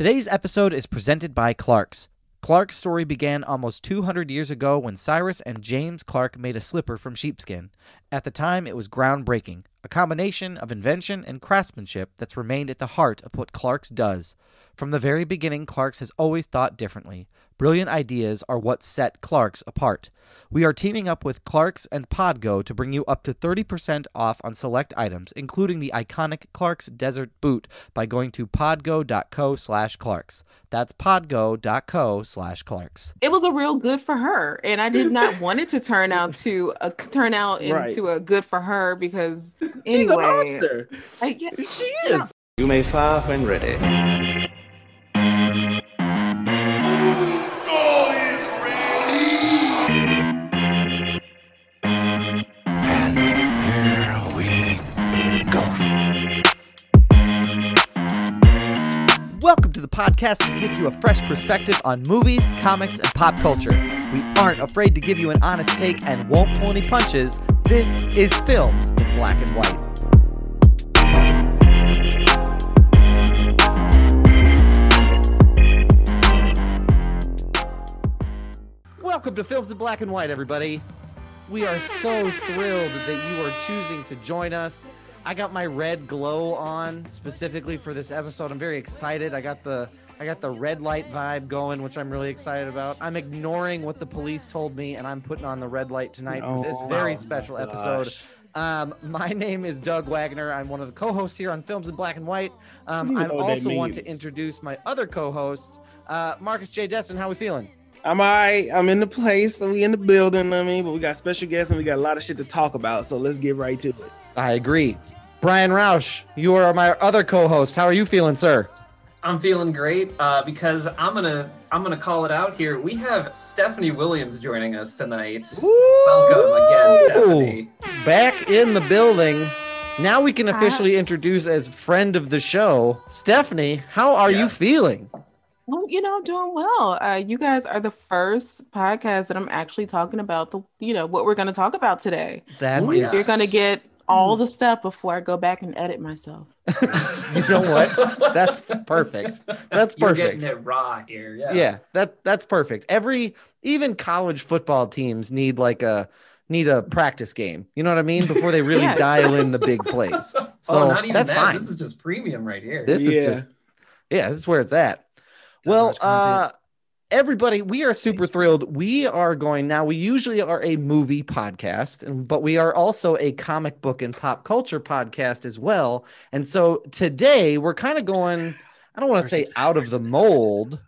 Today's episode is presented by Clarks. Clark's story began almost 200 years ago when Cyrus and James Clark made a slipper from sheepskin. At the time, it was groundbreaking, a combination of invention and craftsmanship that's remained at the heart of what Clarks does. From the very beginning, Clarks has always thought differently. Brilliant ideas are what set Clarks apart. We are teaming up with Clarks and Podgo to bring you up to 30% off on select items, including the iconic Clarks Desert Boot by going to podgo.co slash Clarks. That's podgo.co slash Clarks. It was a real good for her, and I did not want it to turn out to a turn out into Right. A good for her because She's a anyway, monster. I guess, She you know, is. You may fire when ready. And here we go. Welcome to the podcast that gives you a fresh perspective on movies, comics, and pop culture. We aren't afraid to give you an honest take and won't pull any punches. This is Films in Black and White. Welcome to Films in Black and White, everybody. We are so thrilled that you are choosing to join us. I got my red glow on specifically for this episode. I'm very excited. I got the I got the red light vibe going, which I'm really excited about. I'm ignoring what the police told me, and I'm putting on the red light tonight for this Oh, very special episode. Um, my name is Doug Wagner. I'm one of the co-hosts here on Films in Black and White. Um, I also want to introduce my other co-hosts, uh, Marcus J. Destin. How we feeling? I'm all right. I'm in the place. We in the building. I mean, but we got special guests and we got a lot of shit to talk about. So let's get right to it. I agree. Brian Roush, you are my other co-host. How are you feeling, sir? I'm feeling great uh, because I'm gonna I'm gonna call it out here. We have Stephanie Williams joining us tonight. Welcome again, Stephanie. Back in the building. Now we can officially introduce as friend of the show, Stephanie. How are you feeling? well, you know, doing well. Uh, you guys are the first podcast that I'm actually talking about the, you know, what we're going to talk about today. That Oh, is- You're going to get all the stuff before I go back and edit myself. you know what? That's perfect. That's perfect. You're perfect. getting it raw here. Yeah. Yeah, that that's perfect. Every even college football teams need like a need a practice game. You know what I mean? Before they really Yes. dial in the big plays. So oh, not even that's that. fine. This is just premium right here. This Yeah. is just yeah, this is where it's at. Top Well, notch content. uh everybody, we are super thrilled. We are going now. We usually are a movie podcast, but we are also a comic book and pop culture podcast as well. And so today we're kind of going, I don't want to say out of the mold,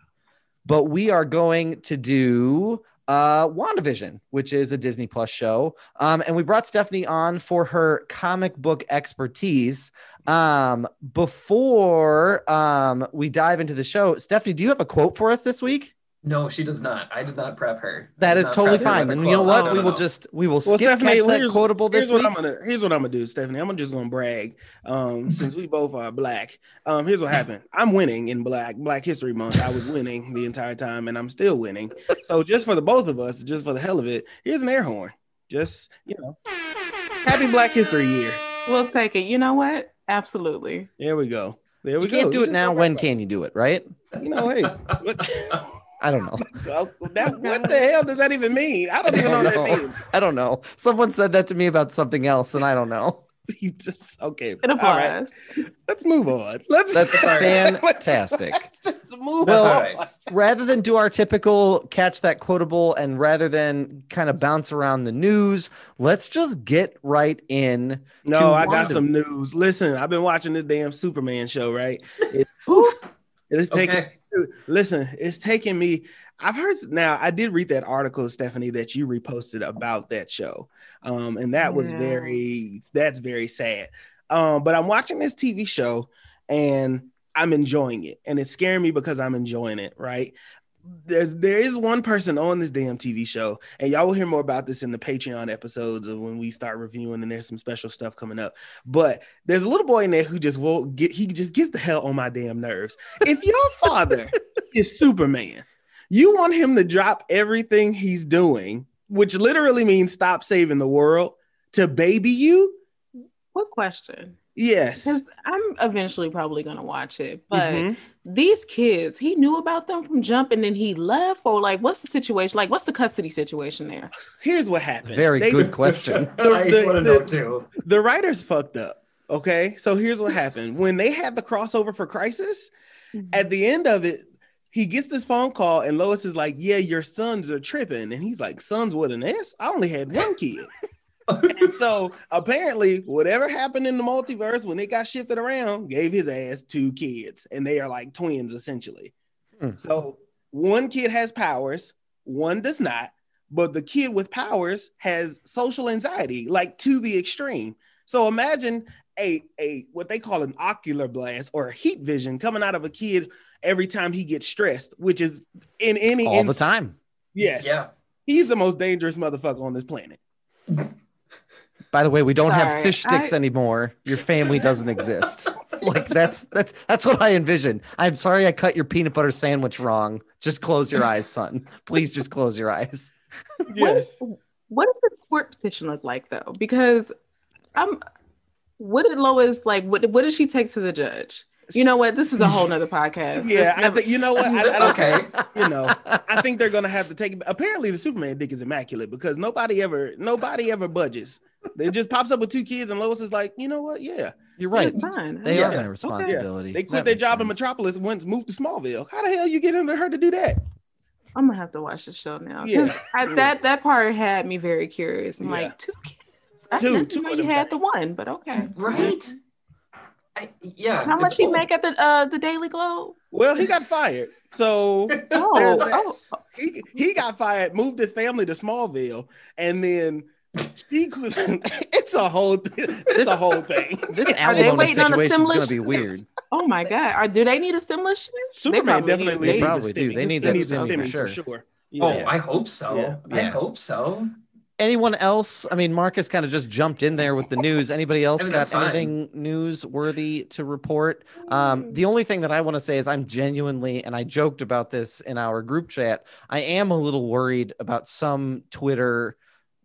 but we are going to do uh WandaVision, which is a Disney Plus show. Um, and we brought Stephanie on for her comic book expertise. Um, before um we dive into the show, Stephanie, do you have a quote for us this week? No, she does not. I did not prep her. I That did is not totally fine. And you know what? No, no, we will no. just we will Well, skip Stephanie, catch that quotable this here's what. I'm gonna here's what I'm gonna do, Stephanie. I'm just gonna brag. Um, since we both are black. Um, here's what happened. I'm winning in black Black History Month. I was winning the entire time, and I'm still winning. So just for the both of us, just for the hell of it, here's an air horn. Just you know, happy Black History Year. We'll take it. You know what? Absolutely. There we go. There we You go. can't do We it now. When can you do it? Right? You know, hey, what, I don't know. that, what the hell does that even mean? I don't even know what that means. I don't know. Someone said that to me about something else, and I don't know. You just okay. It all right. applies. Let's move on. Let's That's fantastic. Let's just move Well, on. rather than do our typical catch that quotable and rather than kind of bounce around the news, let's just get right in. to No, I got some news. Listen, I've been watching this damn Superman show, right? It, Ooh, it's taking Okay. Listen, it's taking me. I've heard now. I did read that article, Stephanie, that you reposted about that show, um, and that was Yeah. very. That's very sad. Um, but I'm watching this TV show, and I'm enjoying it, and it's scaring me because I'm enjoying it. Right? There's there is one person on this damn TV show, and y'all will hear more about this in the Patreon episodes of when we start reviewing, and there's some special stuff coming up. But there's a little boy in there who just won't get. He just gets the hell on my damn nerves. If your father is Superman. You want him to drop everything he's doing, which literally means stop saving the world, to baby you? what question? Yes. I'm eventually probably going to watch it, but Mhm. These kids, he knew about them from jump and then he left, or like, what's the situation? Like, what's the custody situation there? Here's what happened. Very They- good question. I The- want to the- know too. The writers fucked up. Okay, so here's what happened when they had the crossover for Crisis. Mm-hmm. At the end of it, he gets this phone call, and Lois is like, "Yeah, your sons are tripping," and he's like, "Sons with an S? I only had one kid." And so apparently, whatever happened in the multiverse when it got shifted around, gave his ass two kids, and they are like twins essentially. Hmm. So one kid has powers, one does not, but the kid with powers has social anxiety, like to the extreme. So imagine a a what they call an ocular blast or a heat vision coming out of a kid every time he gets stressed, which is in any All the time. Yes, Yeah. he's the most dangerous motherfucker on this planet. By the way, we don't have fish sticks I- anymore. Your family doesn't exist. like that's that's that's what I envision. I'm sorry I cut your peanut butter sandwich wrong. Just close your eyes, son. Please just close your eyes. Yes. What, what does the court petition look like though? Because I'm what did Lois like what what did she take to the judge? You know what? This is a whole nother podcast. Yeah, Let's I never- think you know what. I, I- okay. You know, I think they're gonna have to take. Apparently, the Superman dick is immaculate because nobody ever, nobody ever budges. It just pops up with two kids, and Lois is like, you know what? Yeah, You're right. It's fine. They Yeah. are my Okay. responsibility. they That quit their makes job in sense. Metropolis, went moved to Smallville. How the hell you get him to her to do that? I'm gonna have to watch the show now. Yeah. I, that that part had me very curious. I'm Yeah. like, two kids. I Two- didn't two know you had guys. the one, but okay. Right? I, yeah. How much it's he old. make at the uh the Daily Globe? Well, he got fired, so Oh, oh, he he got fired, moved his family to Smallville, and then she. could- It's a whole. It's a whole thing. This they alimony waiting on the situation is going to be weird. oh my God! Are, do they need a stimulus? check? They Superman definitely need- They needs probably a do. stimmy. They need He that needs a stimmy for sure. for sure. Oh, I hope so. Yeah. I Yeah. hope so. Anyone else? I mean, Marcus kind of just jumped in there with the news. Anybody else I mean, got fine. anything newsworthy to report? Um, the only thing that I want to say is I'm genuinely, and I joked about this in our group chat. I am a little worried about some Twitter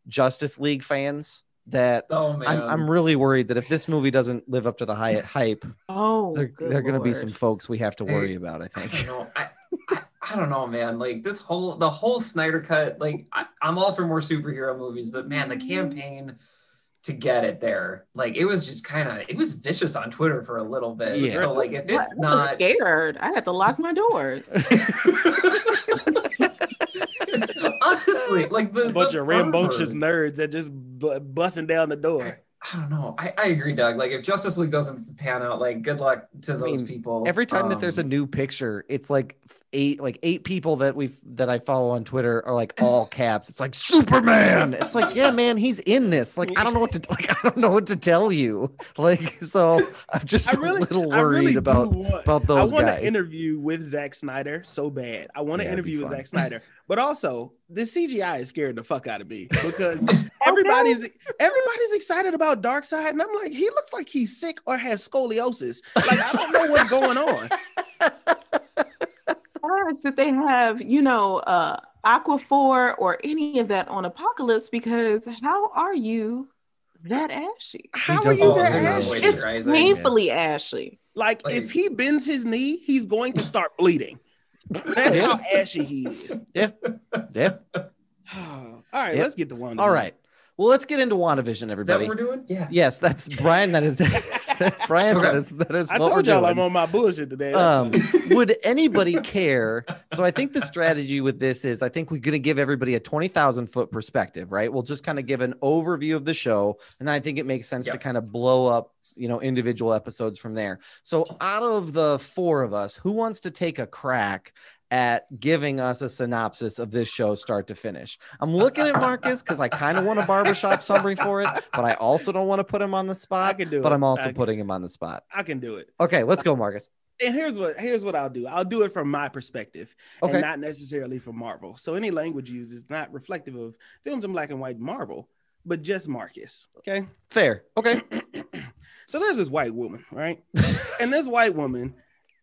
Justice League fans that Oh. I'm, I'm really worried that if this movie doesn't live up to the high hype, Oh, there, there are going to be some folks we have to Hey, worry about. I I think. don't know. I, I, I don't know, man. Like this whole the whole Snyder cut. Like I, I'm all for more superhero movies, but man, the mm-hmm. campaign to get it there, like it was just kind of it was vicious on Twitter for a little bit. Yeah. So like if it's I was not scared. I had to lock my doors. honestly like the a bunch the of rambunctious fervor. nerds that just bu- busting down the door. I don't know. I, I agree, Doug. Like if Justice League doesn't pan out, like good luck to those mean, people. Every time that there's a Um, new picture, it's like eight, like eight people that we've that I follow on Twitter are like all caps. It's like Superman. It's like, yeah, man, he's in this. Like, I don't know what to like. I don't know what to tell you. Like, so I'm just I a really, little worried really about about I want guys. to interview with Zack Snyder so bad. I want to Yeah, interview with. Zack Snyder, but also the CGI is scaring the fuck out of me because everybody's everybody's excited about Darkseid, and I'm like, he looks like he's sick or has scoliosis. Like I don't know what's going on. Or did they have, you know, uh Aquaphor or any of that on Apokolips? Because how are you that ashy? How are you that like ashy? It's Rising, painfully ashy. Like, Like- if he bends his knee, he's going to start bleeding. That's Yeah. how ashy he is. Yeah. Yeah. All right, Yep. let's get to one. All right. Well, let's get into WandaVision, Is that everybody. what we're doing? Yeah. Yes, that's Brian. That is Brian. Okay. is that is I told y'all doing. I'm on my bullshit today. Um, would anybody care? So I think the strategy with this is I think we're going to give everybody a 20,000 foot perspective, right? We'll just kind of give an overview of the show. And I think it makes sense to kind of blow up, you know, individual episodes from there. So out of the four of us, who wants to take a crack at giving us a synopsis of this show start to finish? I'm looking at Marcus because I kind of want a barbershop summary for it, but I also don't want to put him on the spot. I can do it, But it. I'm also I can- putting him on the spot. I can do it. Okay, let's go, Marcus. And here's what here's what I'll do. I'll do it from my perspective, Okay. and not necessarily from Marvel. So any language used is not reflective of films in black and white Marvel, but just Marcus. Okay. Fair. Okay. So there's this white woman, right? and this white woman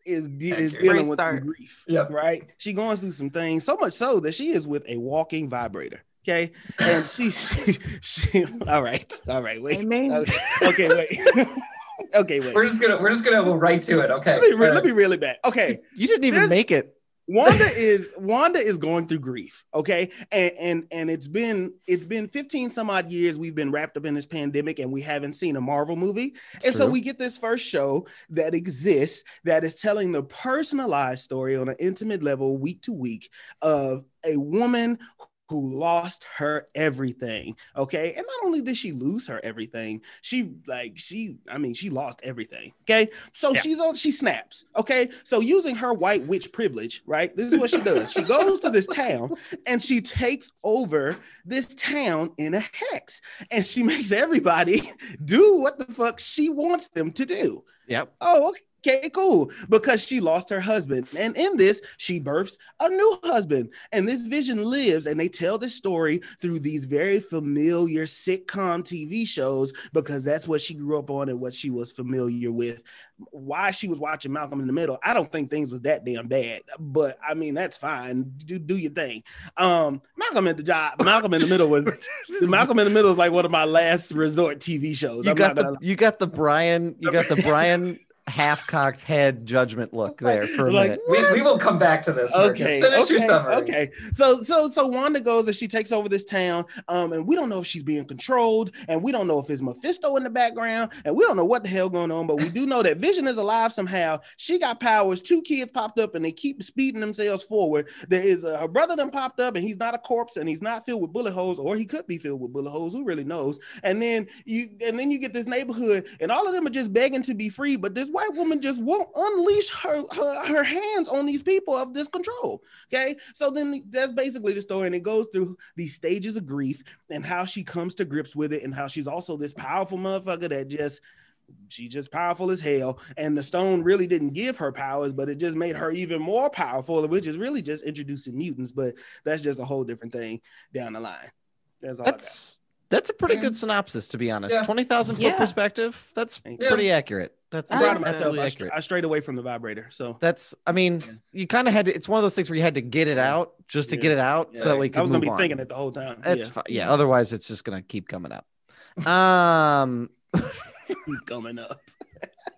is, de- is dealing with start. some grief, Yep. right? She going through some things, so much so that she is with a walking vibrator. Okay, and she, she, she all right, all right, wait, Amen. okay, okay, wait. Okay, wait. We're just gonna we're just gonna go right to it. Okay. Let me, re- let me reel it back. Okay, You didn't even There's- make it. Wanda is Wanda is going through grief, okay? And and and it's been it's been 15 some odd years we've been wrapped up in this pandemic and we haven't seen a Marvel movie. And so we get this first show that exists that is telling the personalized story on an intimate level week to week of a woman who lost her everything okay? And not only did she lose her everything she like she i mean she lost everything okay? So Yeah. she's on she snaps okay? So using her white witch privilege right this is what she does. She goes to this town and she takes over this town in a hex and she makes everybody do what the fuck she wants them to do. Yep. Oh, okay, cool. Because she lost her husband. And in this, she births a new husband. And this vision lives, and they tell this story through these very familiar sitcom TV shows because that's what she grew up on and what she was familiar with. Why she was watching Malcolm in the Middle, I don't think things was that damn bad. But I mean, that's fine. Do, do your thing. Um, Malcolm in the job, Malcolm in the Middle was Malcolm in the Middle is like one of my last resort TV shows. You I'm got the gonna- you got the Brian you got the Brian half cocked head judgment look there for a Like, minute. we, we will come back to this. Marcus. okay Finish okay, your summary. okay so so so wanda goes and she takes over this town um and we don't know if she's being controlled and we don't know if it's mephisto in the background and we don't know what the hell going on but we do know that vision is alive somehow she got powers two kids popped up and they keep speeding themselves forward there is a, her brother then popped up and he's not a corpse and he's not filled with bullet holes or he could be filled with bullet holes who really knows and then you and then you get this neighborhood and all of them are just begging to be free but this white woman just won't unleash her her, her hands on these people of this control okay so then that's basically the story and it goes through these stages of grief and how she comes to grips with it and how she's also this powerful motherfucker that just she's just powerful as hell and the stone really didn't give her powers but it just made her even more powerful which is really just introducing mutants but that's just a whole different thing down the line that's all That's that's a pretty Yeah. good synopsis to be honest. Yeah. Twenty thousand foot Yeah. perspective. That's Yeah. pretty accurate. That's I'm proud of myself. absolutely I, accurate. I strayed away from the vibrator. So That's I mean, Yeah. you kind of had to it's one of those things where you had to get it out just to Yeah. get it out so that we could I was gonna be on. thinking it the whole time. It's yeah. fi- yeah, otherwise it's just gonna keep coming up. Um keep coming up.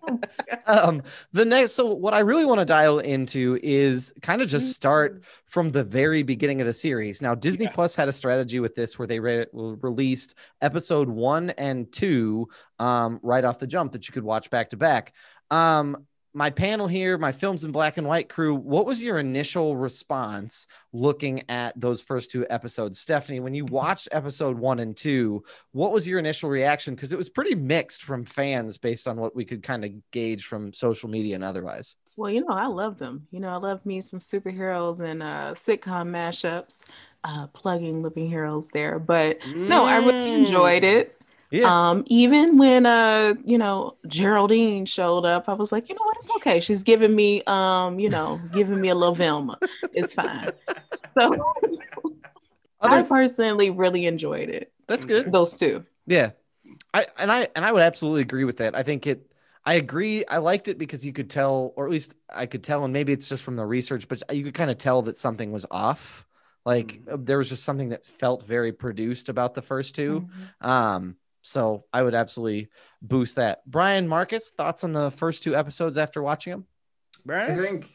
um the next so what i really want to dial into is kind of just start from the very beginning of the series. Now disney Yeah. plus had a strategy with this where they re- released episode one and two um right off the jump that you could watch back to back. Um my panel here my films in black and white crew what was your initial response looking at those first two episodes stephanie when you watched episode one and two what was your initial reaction because it was pretty mixed from fans based on what we could kind of gauge from social media and otherwise Well, you know, I love them. You know, I love me some superheroes and uh, sitcom mashups, uh, plugging Living Heroes there. But no, I really enjoyed it. Yeah Um, even when uh, you know, Geraldine showed up, I was like, you know what, it's okay. She's giving me um, you know, giving me a little Velma. It's fine. So I Other, personally really enjoyed it. that's good Those two. yeah i and i and i would absolutely agree with that i think it i agree i liked it because you could tell or at least i could tell and maybe it's just from the research but you could kind of tell that something was off like uh, there was just something that felt very produced about the first two Mhm. Um, so I would absolutely boost that. Brian Marcus, thoughts on the first two episodes after watching them? Brian? I think.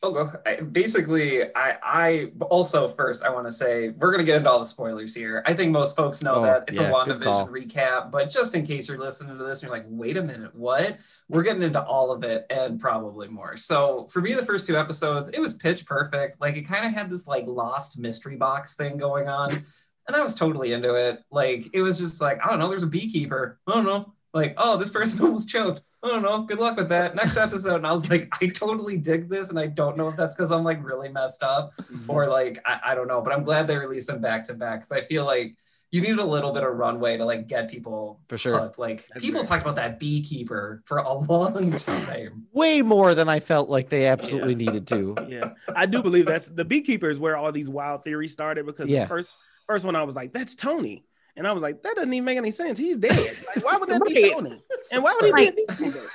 Oh, go. I, basically, I, I also first I want to say we're gonna get into all the spoilers here. I think most folks know Oh, that it's yeah, a good call. WandaVision recap, but just in case you're listening to this and you're like, wait a minute, what? We're getting into all of it and probably more. So for me, the first two episodes, it was pitch perfect. Like it kind of had this like lost mystery box thing going on, and I was totally into it. Like it was just like I don't know, there's a beekeeper. I don't know. Like oh, this person almost choked. I don't know. Good luck with that. Next episode. And I was like, I totally dig this. And I don't know if that's because I'm like really messed up mm-hmm. or like, I, I don't know. But I'm glad they released them back to back because I feel like you need a little bit of runway to like get people For sure. hooked. Like That's people great. talked about that beekeeper for a long time. Way more than I felt like they absolutely needed to. yeah, I do believe that's the beekeeper is where all these wild theories started because Yeah. the first first one I was like, that's Tony. And I was like, that doesn't even make any sense. He's dead. Like, why would that be Tony? And why would he Like- be a beekeeper?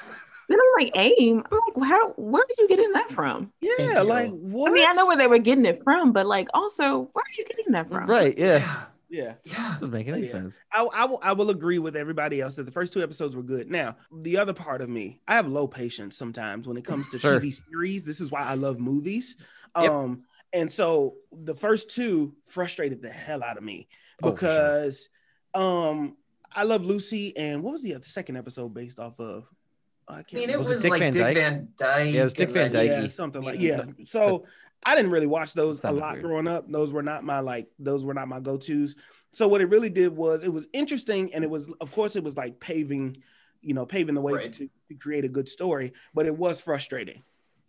Then I'm like, AIM. I'm like, how? Where are you getting that from? Yeah, like what? I mean, I know where they were getting it from, but like, also, where are you getting that from? Right. Yeah. Yeah. Yeah. Doesn't make any Yeah. sense. I, I, will, I will agree with everybody else that the first two episodes were good. Now, the other part of me, I have low patience sometimes when it comes to Sure. TV series. This is why I love movies. Yep. Um, and so the first two frustrated the hell out of me Oh, sure. because um I love Lucy and what was the other second episode based off of? I I can't mean, it Was was, it Dick like Van Dick Dyke? Van Dyke. Yeah, it was Dick Van Dyke. yeah, something like Yeah. yeah. So I didn't really watch those a lot weird. growing up. Those were not my like those were not my go-tos. So what it really did was it was interesting and it was of course it was like paving, you know, paving the way Right. to, to create a good story, but it was frustrating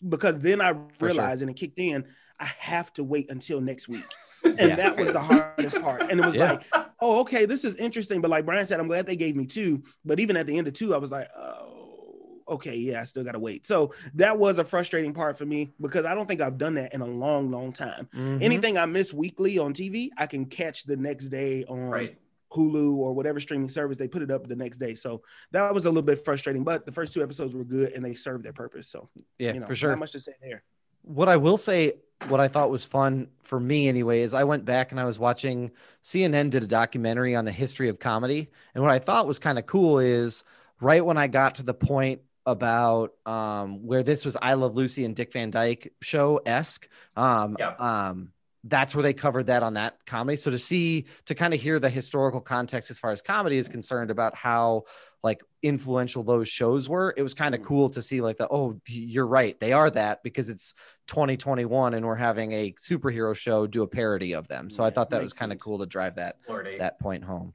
because then I sure. realized and it kicked in, I have to wait until next week. And Yeah. that was the hardest part. And it was Yeah. like, oh, okay, this is interesting. But like Brian said, I'm glad they gave me two. But even at the end of two, I was like, oh, okay, yeah, I still gotta wait. So that was a frustrating part for me because I don't think I've done that in a long, long time. Mhm. Anything I miss weekly on TV, I can catch the next day on Right. Hulu or whatever streaming service they put it up the next day. So that was a little bit frustrating, but the first two episodes were good and they served their purpose. So yeah, you know, for sure. not much to say there. what I will say, what I thought was fun for me anyway, is I went back and I was watching CNN did a documentary on the history of comedy. And what I thought was kind of cool is right when I got to the point about um, where this was I Love Lucy and Dick Van Dyke show esque. Um, Yeah. um, that's where they covered that on that comedy. So to see, to kind of hear the historical context as far as comedy is concerned about how like influential those shows were, it was kind of cool to see like the, oh, you're right. They are that because it's 2021 and we're having a superhero show do a parody of them. So I thought that was kind of cool to drive that, Lordy. that point home.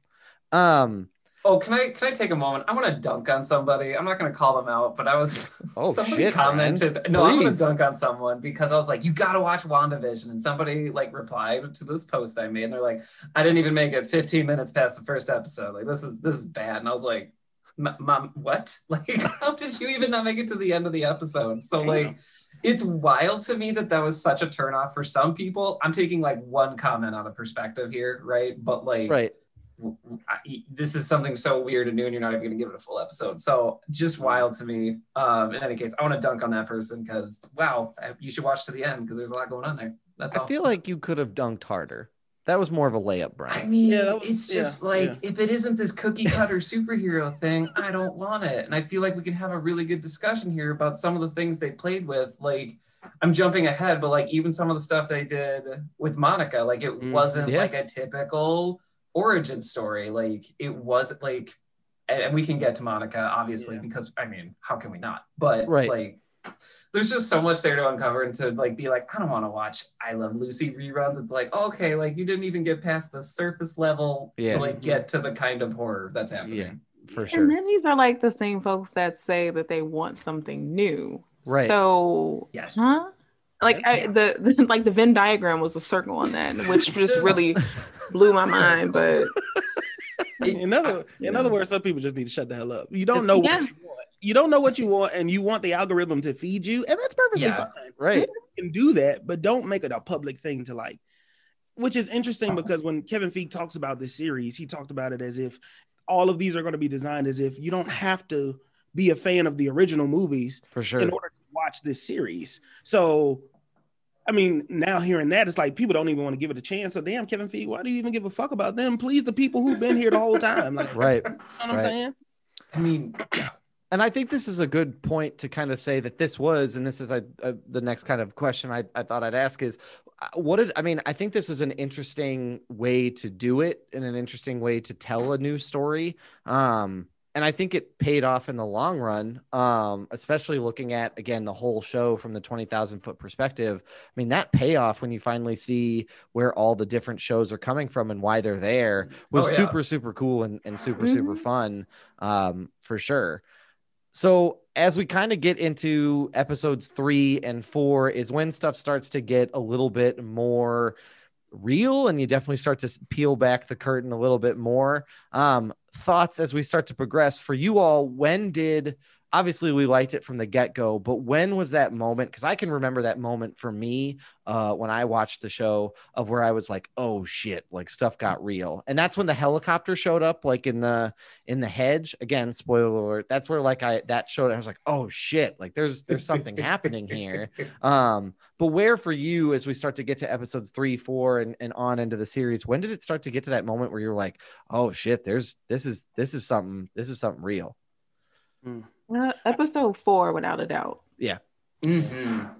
Um, Oh, can I can I take a moment? I want to dunk on somebody. I'm not going to call them out, but I was Oh, somebody shit, commented. No, I'm going to dunk on someone because I was like, "You got to watch WandaVision," and somebody like replied to this post I made, and they're like, "I didn't even make it 15 minutes past the first episode. Like this is this is bad." And I was like, "M- "Mom, what? Like, how did you even not make it to the end of the episode?" So like. It's wild to me that that was such a turnoff for some people. I'm taking like one comment on a perspective here, right? But like, right. I- this is something so weird and new and you're not even going to give it a full episode so just wild to me um in any case i want to dunk on that person because wow you should watch to the end because there's a lot going on there that's all I feel like you could have dunked harder. That was more of a layup, Brian. I mean, Yeah, was- it's just yeah, like yeah. if it isn't this cookie cutter superhero thing, I don't want it. And I feel like we can have a really good discussion here about some of the things they played with. Like, I'm jumping ahead, but like even some of the stuff they did with Monica, like it Mm, wasn't yeah. like a typical origin story. Like it wasn't like, and, and we can get to Monica obviously Yeah. because I mean, how can we not? But Right. like. There's just so much there to uncover and to like be like, I don't want to watch I Love Lucy reruns. It's like, okay, like you didn't even get past the surface level Yeah. to like get to the kind of horror that's happening. Yeah, for sure. And then these are like the same folks that say that they want something new. Right. So, Yes. huh? Like I, the, the like the Venn diagram was a circle on that, which just Just- really blew my mind. But In other, in other words, some people just need to shut the hell up. You don't know what Yeah. you want. You don't know what you want, and you want the algorithm to feed you, and that's perfectly Yeah. fine. right. You can do that, but don't make it a public thing to like. Which is interesting because when Kevin Feige talks about this series, he talked about it as if all of these are going to be designed as if you don't have to be a fan of the original movies For sure. in order to watch this series. So, I mean, now hearing that, it's like people don't even want to give it a chance. So, damn, Kevin Feige, why do you even give a fuck about them? Please, the people who've been here the whole time. Like, Right. you know what I'm saying? I mean, And I think this is a good point to kind of say that this was, and this is a, a, the next kind of question I, I thought I'd ask is, uh, what did I mean? I think this was an interesting way to do it and an interesting way to tell a new story. Um, and I think it paid off in the long run, um, especially looking at again the whole show from the twenty thousand foot perspective. I mean that payoff when you finally see where all the different shows are coming from and why they're there was Oh, yeah. super super cool and, and super super fun um, for sure. So as we kind of get into episodes three and four, is when stuff starts to get a little bit more real, and you definitely start to peel back the curtain a little bit more. Um, thoughts as we start to progress for you all? When did obviously we liked it from the get-go but when was that moment because i can remember that moment for me uh when i watched the show of where i was like oh shit like stuff got real. And that's when the helicopter showed up like in the in the hedge. Again spoiler alert that's where like i that showed i was like oh shit like there's there's something happening here. Um but where for you as we start to get to episodes three four and, and on into the series when did it start to get to that moment where you're like oh shit there's this is this is something this is something real Uh, episode four, without a doubt, Mhm.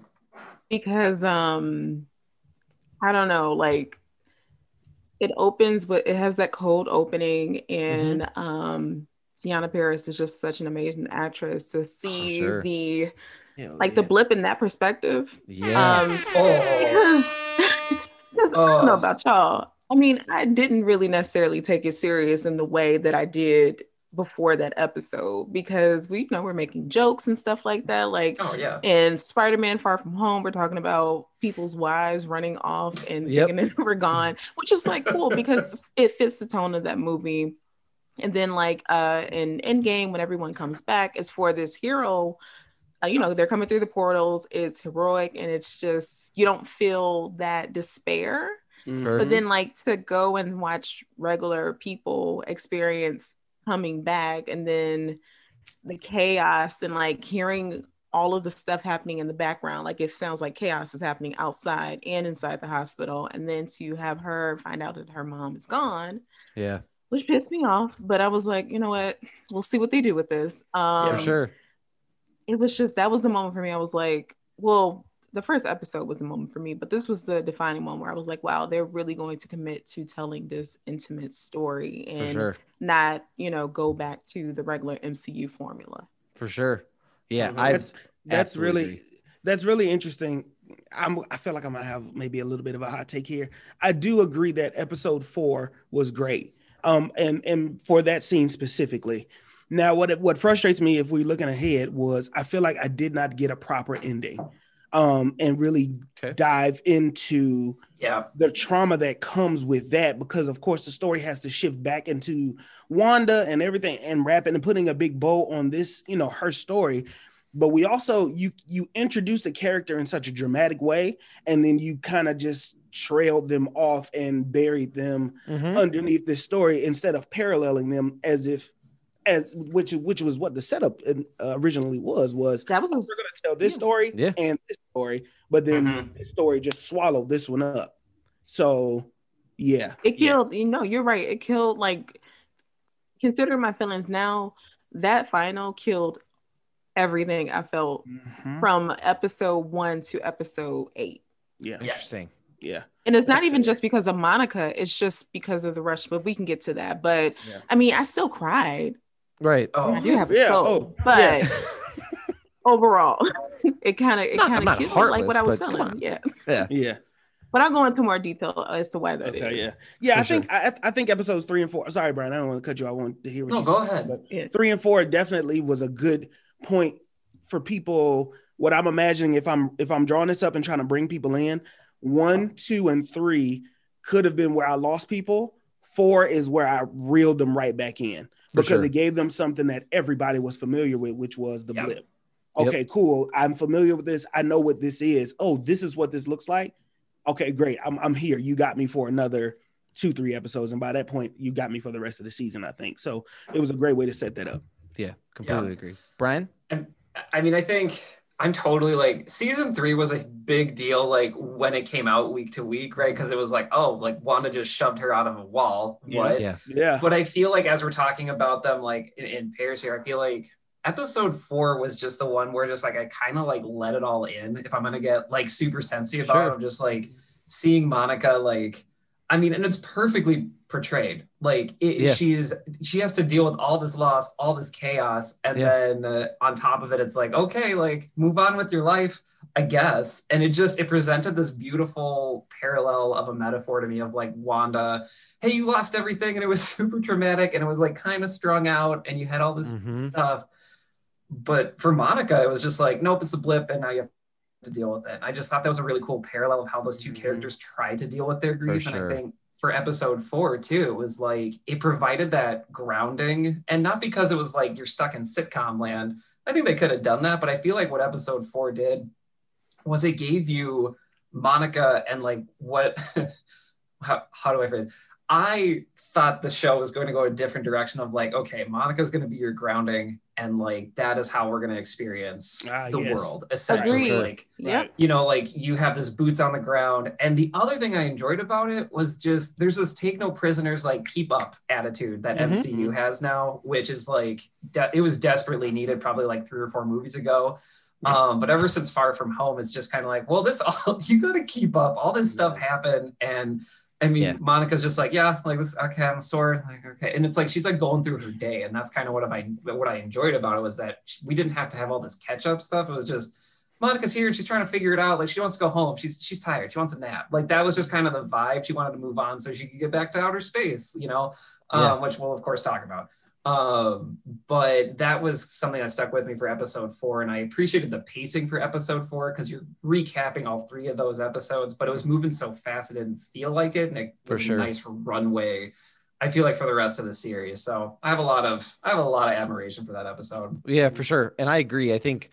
because um, I don't know, like it opens, but it has that cold opening, and um, Teyonah Parris is just such an amazing actress to see sure. the Hell like the blip in that perspective. yeah Um, Oh, I don't know Oh. about y'all. I mean, I didn't really necessarily take it serious in the way that I did before that episode because we you know we're making jokes and stuff like that. Like oh yeah. and Spider-Man Far From Home, we're talking about people's wives running off and Yep. thinking that we're gone, which is like cool because it fits the tone of that movie. And then like uh in Endgame, when everyone comes back, it's for this hero. Uh, you know, they're coming through the portals. It's heroic, and it's just you don't feel that despair. Mhm. But then, like to go and watch regular people experience coming back, and then the chaos and like hearing all of the stuff happening in the background, like it sounds like chaos is happening outside and inside the hospital, and then to have her find out that her mom is gone, yeah which pissed me off. But I was like, you know what? We'll see what they do with this. Um, for sure it was just that was the moment for me. I was like, well, the first episode was the moment for me, but this was the defining moment where I was like, wow, they're really going to commit to telling this intimate story and sure not, you know, go back to the regular MCU formula. for sure yeah Mhm. i that's that's absolutely really that's really interesting. I'm I feel like I'm gonna have maybe a little bit of a hot take here. I do agree that episode four was great. Um and and for that scene specifically. Now what what frustrates me if we're looking ahead was I feel like I did not get a proper ending. Um and really Okay. dive into Yeah. the trauma that comes with that because of course the story has to shift back into Wanda and everything and wrapping and putting a big bow on this, you know, her story. But we also you you introduce the character in such a dramatic way and then you kind of just trailed them off and buried them Mhm. underneath this story instead of paralleling them as if as which which was what the setup uh, originally was was That was we're gonna tell this Yeah. story Yeah. and this story, but then Mhm. this story just swallowed this one up. So yeah, it yeah. killed, you know, you're right. It killed like consider my feelings now, that final killed everything I felt Mhm. from episode one to episode eight. yeah, yeah, interesting yeah. And it's not even fair. just because of Monica, it's just because of the rush, but we can get to that. But Yeah. I mean, I still cried. Right Oh, I do have a Yeah, soul, oh, but yeah. overall, it kind of it kind of killed like what I was but feeling. Yeah, yeah Yeah. but I'll go into more detail as to why that is. Okay, yeah. Yeah, For I think I, I think episodes three and four. Sorry, Brian, I don't want to cut you. I want to hear what you No, you go said, ahead. but Yeah. Three and four definitely was a good point for people. What I'm imagining if I'm if I'm drawing this up and trying to bring people in, one, two, and three could have been where I lost people. Four is where I reeled them right back in For because sure. it gave them something that everybody was familiar with, which was the Yep. blip. Yep. Okay, cool. I'm familiar with this. I know what this is. Oh, this is what this looks like. Okay, great. I'm I'm here. You got me for another two, three episodes. And by that point, you got me for the rest of the season, I think. So it was a great way to set that up. yeah completely agree brian I mean, I think I'm totally like season three was a big deal, like when it came out week to week, right? Because it was like, oh, like Wanda just shoved her out of a wall. Yeah. What? yeah Yeah. But I feel like as we're talking about them, like in, in pairs here, I feel like episode four was just the one where just like I kind of like let it all in. If I'm gonna get like super sensitive about Sure. it, I'm just like seeing Monica like I mean, and it's perfectly portrayed. Like it, Yeah. she's she has to deal with all this loss, all this chaos, and Yeah. then uh, on top of it, it's like okay, like move on with your life, I guess. And it just it presented this beautiful parallel of a metaphor to me of like Wanda, hey, you lost everything, and it was super traumatic, and it was like kind of strung out, and you had all this Mhm. stuff. But for Monica, it was just like, nope, it's a blip, and now you have to deal with it. I just thought that was a really cool parallel of how those 2 Mhm. characters tried to deal with their grief. sure. And I think for episode four, too, it was like it provided that grounding. And not because it was like you're stuck in sitcom land, I think they could have done that, but I feel like what episode four did was it gave you Monica and like what how, how do I phrase? I thought the show was going to go a different direction of like, okay, Monica's going to be your grounding, and like that is how we're going to experience Ah, the yes. world. Essentially, Agreed. like Yep. you know, like you have this boots on the ground. And the other thing I enjoyed about it was just there's this take no prisoners, like keep up attitude that Mhm. MCU has now, which is like de- it was desperately needed probably like three or four movies ago. Um, but ever since Far From Home, it's just kind of like, well, this all you got to keep up. All this stuff happened, and I mean, Yeah. Monica's just like, yeah, like this. Okay, I'm sore. Like, okay, and it's like she's like going through her day, and that's kind of what I what I enjoyed about it was that we didn't have to have all this catch up stuff. It was just Monica's here and she's trying to figure it out. Like she wants to go home. She's she's tired. She wants a nap. Like that was just kind of the vibe. She wanted to move on so she could get back to outer space. You know, um, Yeah. which we'll of course talk about. Um, but that was something that stuck with me for episode four, and I appreciated the pacing for episode four because you're recapping all three of those episodes, but it was moving so fast it didn't feel like it, and it For was sure. a nice runway. I feel like for the rest of the series, so I have a lot of I have a lot of admiration for that episode. Yeah, for sure. And I agree. I think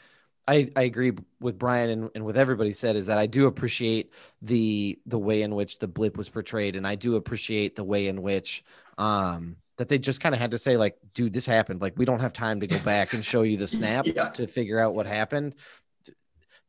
I, I agree with Brian and, and with everybody said is that I do appreciate the the way in which the blip was portrayed, and I do appreciate the way in which um that they just kind of had to say like, dude, this happened. Like we don't have time to go back and show you the snap Yeah. to figure out what happened.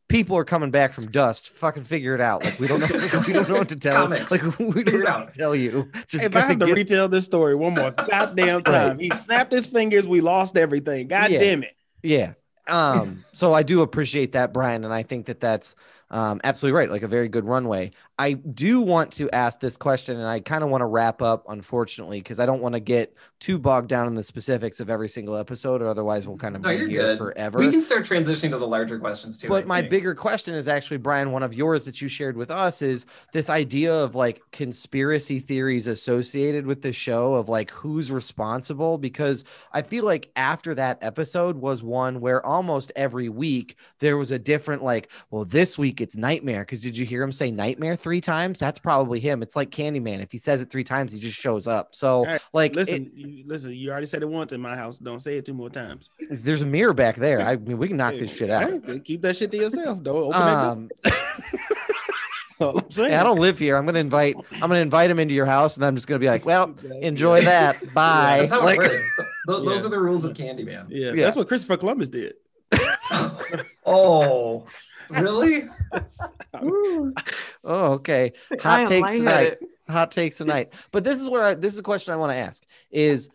People are coming back from dust. Fucking figure it out. Like we don't know. we don't know what to tell us. Like we Figure don't it know out. what to tell you. Just if I have to get- retell this story one more goddamn time, he snapped his fingers. We lost everything. God Yeah. damn it. Yeah. Um, so I do appreciate that, Brian, and I think that that's um, absolutely right. Like a very good runway. I do want to ask this question, and I kind of want to wrap up, unfortunately, because I don't want to get too bogged down in the specifics of every single episode, or otherwise we'll kind of No, be here good. forever. We can start transitioning to the larger questions too. But I my think. bigger question is actually, Brian, one of yours that you shared with us is this idea of like conspiracy theories associated with the show of like who's responsible. Because I feel like after that episode was one where almost every week there was a different, like, well, this week it's Nightmare. Because did you hear him say Nightmare three times? That's probably him. It's like Candyman. If he says it three times, he just shows up. So, Hey, like, Listen, it- you, listen. You already said it once in my house. Don't say it two more times. there's a mirror back there. I mean, we can knock this shit out. Hey, keep that shit to yourself. Don't open that door. Um, I'm. Hey, I don't live here. I'm gonna invite. I'm gonna invite him into your house, and I'm just gonna be like, "Well, enjoy that. Bye." That's how Like- it works. Th- th- Those are the rules of Candyman. Yeah, Yeah. that's what Christopher Columbus did. Oh, really? Oh, okay. Hot takes tonight. lightheaded. Hot takes tonight. But this is where I, this is a question I want to ask: is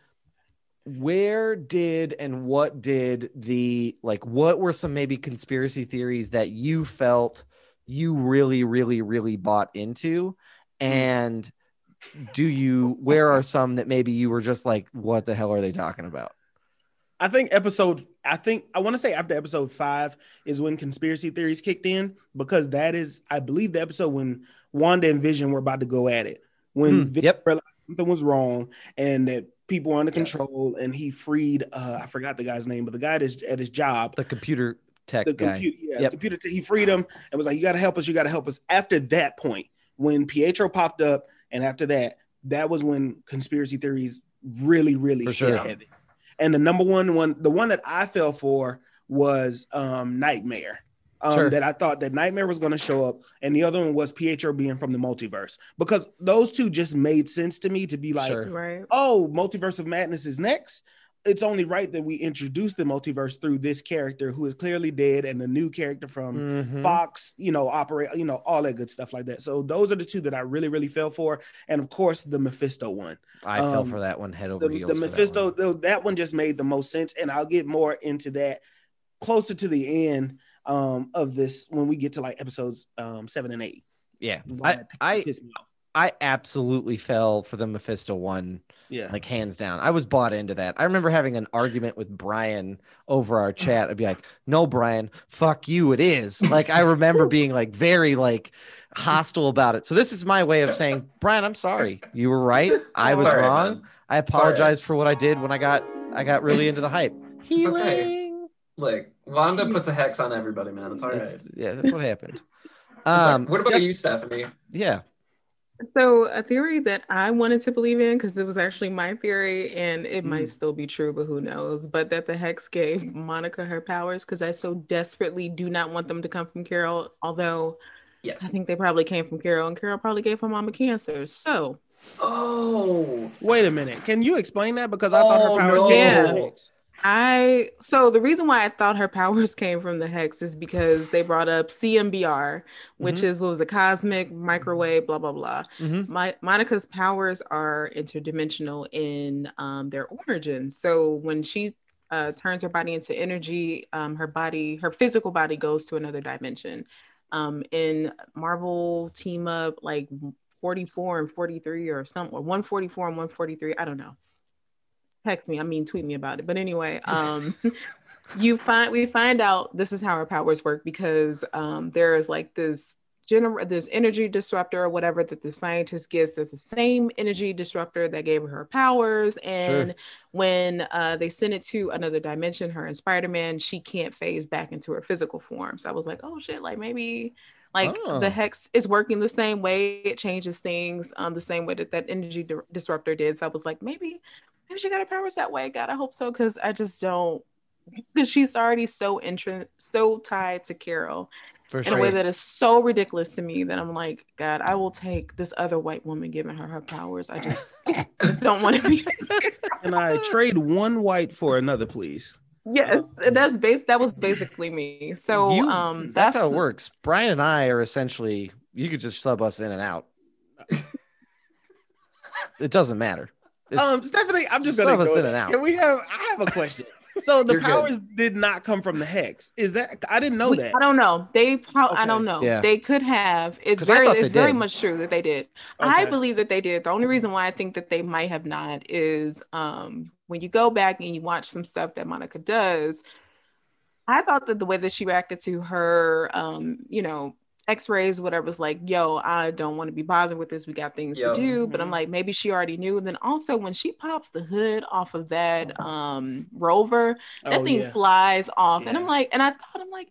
where did and what did the like? What were some maybe conspiracy theories that you felt you really, really, really bought into, hmm. and do you? Where are some that maybe you were just like, "What the hell are they talking about?" I think episode. I think I want to say after episode five is when conspiracy theories kicked in because that is, I believe, the episode when Wanda and Vision were about to go at it. When Hmm, Vision yep. realized something was wrong and that people were under Yes. control, and he freed. Uh, I forgot the guy's name, but the guy that's at his job. The computer tech the guy. computer, yeah, Yep. computer. He freed him and was like, "You got to help us. You got to help us." After that point, when Pietro popped up, and after that, that was when conspiracy theories really, really For hit sure. heavy. And the number one one, the one that I fell for was um, Nightmare. Um, Sure. That I thought that Nightmare was going to show up, and the other one was Pietro being from the multiverse because those two just made sense to me to be like, Sure. Right. oh, Multiverse of Madness is next. It's only right that we introduce the multiverse through this character who is clearly dead and the new character from Mhm. Fox, you know, operate, you know, all that good stuff like that. So those are the two that I really, really fell for. And of course, the Mephisto one. I fell um, for that one head over The, heels. the for that Mephisto, one. though, that one just made the most sense. And I'll get more into that closer to the end um, of this when we get to like episodes um, seven and eight. Yeah, I, I, pissed me off. I absolutely fell for the Mephisto one, Yeah. like hands down. I was bought into that. I remember having an argument with Brian over our chat. I'd be like, "No, Brian, fuck you. It is." Like I remember being like very like hostile about it. So this is my way of saying, Brian, I'm sorry. You were right. I was right, wrong. man. I apologize for what I did when I got I got really into the hype. Healing. okay. Look, Wanda puts a hex on everybody, man. It's all right. That's- yeah, that's what happened. It's all right. Um, what about Steph- you, Stephanie? Yeah, So a theory that I wanted to believe in because it was actually my theory and it might mm. still be true, but who knows? But that the Hex gave Monica her powers because I so desperately do not want them to come from Carol. Although yes, I think they probably came from Carol, and Carol probably gave her mama cancer. So Oh, Wait a minute. Can you explain that? Because I thought Oh, her powers no. came from the Hex. I so the reason why I thought her powers came from the hex is because they brought up CMBR, which is what was a cosmic microwave, blah blah blah. Mhm. My Monica's powers are interdimensional in um, their origin. So when she uh, turns her body into energy, um, her body, her physical body goes to another dimension. Um, in Marvel team up like 44 and 43 or something, or 144 and 143, I don't know text me i mean tweet me about it. But anyway um you find we find out this is how her powers work because um there is like this general this energy disruptor or whatever that the scientist gets that's the same energy disruptor that gave her her powers and when uh they send it to another dimension her and spider-man she can't phase back into her physical form. So i was like oh shit like maybe like Oh. the hex is working the same way it changes things um the same way that that energy di- disruptor did. So i was like maybe maybe she got her powers that way god i hope so because i just don't because she's already so intrin- so tied to carol For in a way that is so ridiculous to me that i'm like god i will take this other white woman giving her her powers i just don't want to be And I trade one white for another, please. yes that's base that was basically me so You- um that's, how it works. Brian and I are essentially you could just sub us in and out. it doesn't matter. It's- Um, Stephanie, I'm just gonna go in and there. out. Can we have? I have a question. So the You're good. powers did not come from the hex. Is that? I didn't know We- that. I don't know. They pro- I don't know. Yeah. They could have. It's 'Cause I very it's very did. much true that they did. I believe that they did. The only reason why I think that they might have not is um when you go back and you watch some stuff that Monica does, I thought that the way that she reacted to her um, you know, x-rays, whatever was like, yo, I don't want to be bothered with this. We got things Yo. to do. But I'm Mhm. like, maybe she already knew. And then also when she pops the hood off of that um rover, that Oh, thing yeah. flies off and i'm like and i thought i'm like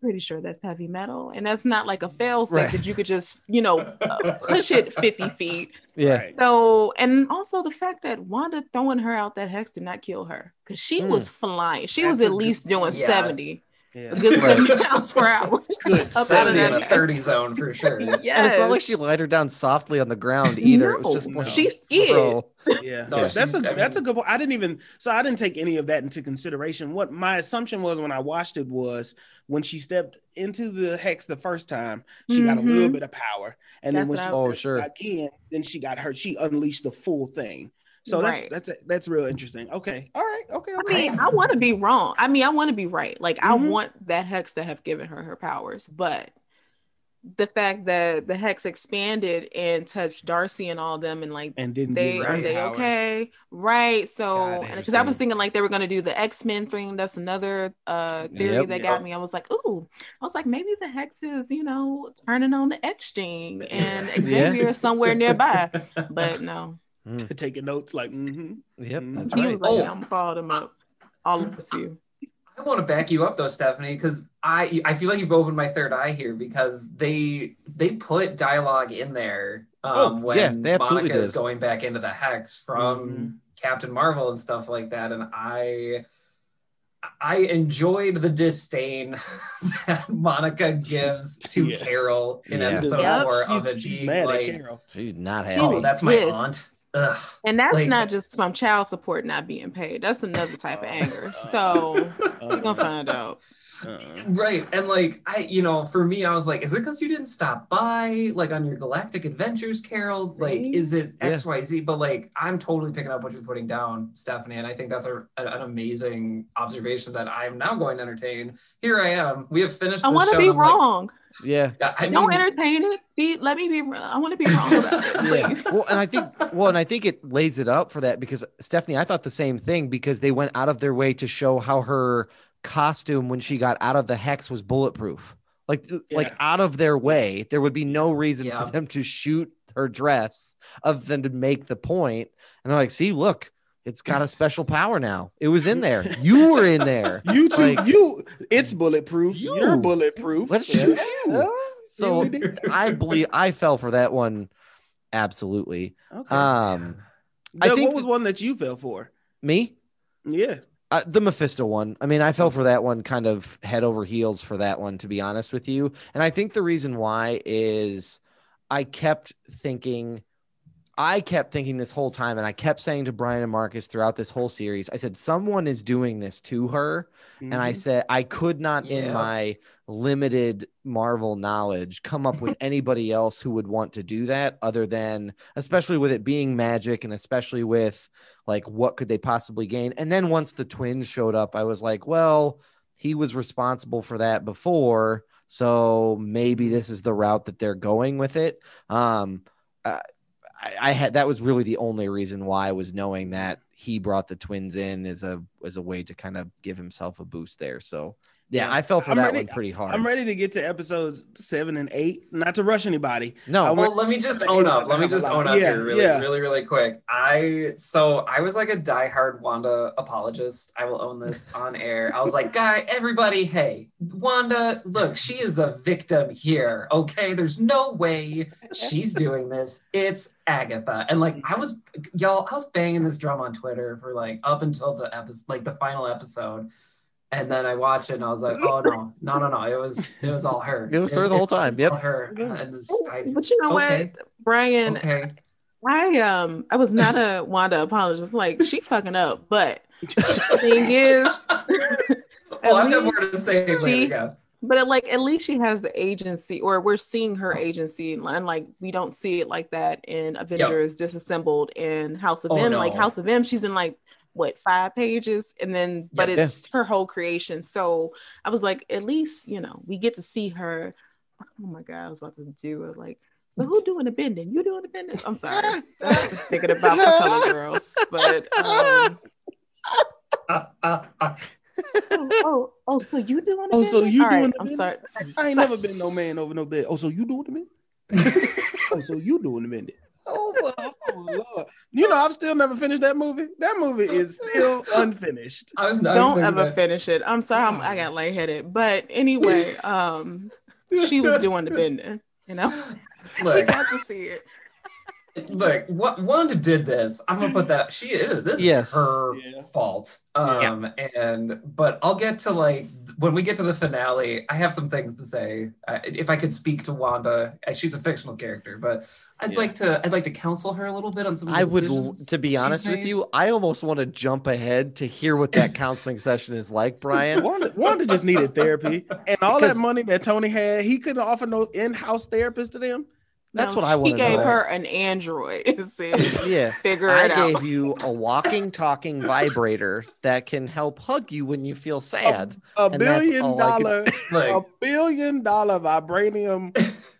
pretty sure that's heavy metal and that's not like a fail safe Right. that you could just you know push it 50 feet yeah. So and also the fact that wanda throwing her out that hex did not kill her because she Mm. was flying she That's was a at good least doing Yeah. 70 Yeah. a good 70 miles per hour Good. Up 70 in a that- 30 zone for sure. yes And it's not like she laid her down softly on the ground either. it was just like she skid. bro. Yeah, No, that's she- a I that's a good point. I didn't even so I didn't take any of that into consideration. What my assumption was when I watched it was when she stepped into the hex the first time, she got a little Mhm. bit of power, and then when she Oh, sure. again, then she got hurt. She unleashed the full thing. So Right. that's that's that's real interesting. Okay, all right, okay, okay. I mean, I want to be wrong. I mean, I want to be right. Like, I Mhm. want that hex to have given her her powers, but the fact that the hex expanded and touched Darcy and all them, and like and didn't they are they powers. okay, right? So, because I was thinking like they were gonna do the X Men thing. That's another uh theory Yep. that Yep. got me. I was like, ooh, I was like, maybe the hex is you know turning on the X gene, and Yeah. Xavier is somewhere nearby, but no, Taking notes like, mm-hmm. Yep, Mhm. that's he right. was like, Oh. yeah, I'm gonna them up, all of us you. I want to back you up though, Stephanie, because I I feel like you've opened my third eye here because they they put dialogue in there um, Oh, when yeah, they absolutely Monica is going back into the hex from Mhm. Captain Marvel and stuff like that, and I I enjoyed the disdain that Monica gives to Yes. Carol in Yeah. episode Yep. four of it She's, she's being like. She's not She happy. oh, that's my pissed. aunt. Ugh. And that's Like- not just from child support not being paid. That's another type of anger. So we're gonna find out. Uh-uh. Right. And like I, you know, for me, I was like, is it because you didn't stop by like on your galactic adventures, Carol? Like, Right. is it Yeah. XYZ? But like I'm totally picking up what you're putting down, Stephanie. And I think that's a, an amazing observation that I'm now going to entertain. Here I am. We have finished I want to be I'm like, wrong. Yeah. yeah, I Don't entertain it. Be let me be. I want to be wrong about it, Yeah. Well, and I think well, and I think it lays it up for that because Stephanie, I thought the same thing because they went out of their way to show how her costume when she got out of the hex was bulletproof. Like like out of their way, there would be no reason Yeah. for them to shoot her dress other than to make the point. And they're like, see, look, it's got a special power now. It was in there. You were in there. You too. Like- you, it's bulletproof. You. Are bulletproof. Let's Yeah. shoot you. So I believe I fell for that one. Absolutely. Okay. Um, I think what was one that you fell for? me, Yeah. Uh, the Mephisto one. I mean, I fell for that one kind of head over heels for that one, to be honest with you. And I think the reason why is I kept thinking, I kept thinking this whole time, and I kept saying to Brian and Marcus throughout this whole series, I said, someone is doing this to her. And I Mhm. said, I could not, in my limited Marvel knowledge, come up with anybody else who would want to do that other than, especially with it being magic and especially with like what could they possibly gain. And then once the twins showed up, I was like, well, he was responsible for that before. So maybe this is the route that they're going with it. Um, I, I had that was really the only reason why I was knowing that he brought the twins in as a as a way to kind of give himself a boost there. So yeah, Yeah. I fell for I'm that ready- one pretty hard. I'm ready to get to episodes seven and eight. Not to rush anybody. no, I Well, let me just own up. Let me just own up Yeah, here really, yeah. really, really quick. I so I was like a diehard Wanda apologist. I will own this on air. I was like, guy, everybody, hey, Wanda, look, she is a victim here. Okay, there's no way she's doing this. It's Agatha. And like I was y'all, I was banging this drum on Twitter for like up until the episode, like the final episode. And then I watched it and I was like, oh no, no, no, no. It was it was all her. It was her the whole time. all Yep. her. And this, I But you know okay, what, Brian? Okay. I um I was not a Wanda apologist. Like she fucking up, but the thing is, Well, I've got least more to say later. she- Yeah. but like at least she has the agency, or we're seeing her agency, and like we don't see it like that in Avengers Disassembled and House of Oh, M. Like. House of M, she's in like what five pages, and then but Yeah. it's her whole creation. So I was like, at least you know we get to see her. Oh my god, I was about to do it like. So who doing the bending? You doing the bending? I'm sorry. Thinking about the color girls, but um, oh, oh, oh, so you doing the Oh, so you doing right, I'm sorry. I ain't never been no man over no bed. Oh, so you doing the bend? oh, so you doing the bending? Oh, so- oh, Lord. You know, I've still never finished that movie. That movie is still unfinished. I was not Don't ever that. finish it. I'm sorry, I'm, I got lightheaded. But anyway, um, she was doing the bending. You know, you Look, got to see it. Look, what Wanda did this. I'm gonna put that. She is. This Yes. is her Yeah. fault. Um, and but I'll get to like when we get to the finale. I have some things to say. Uh, if I could speak to Wanda, uh, she's a fictional character, but I'd Yeah. like to. I'd like to counsel her a little bit on some. Of the I would, to be she's honest with you, I almost want to jump ahead to hear what that counseling session is like, Brian. Wanda, Wanda just needed therapy, and all Because- that money that Tony had, he couldn't offer no in-house therapist to them. That's No, what I He wanna gave know. her an android and said, Yeah. "Figure I it out." gave you a walking, talking vibrator that can help hug you when you feel sad. A And that's billion dollar, I could- a billion dollar vibranium,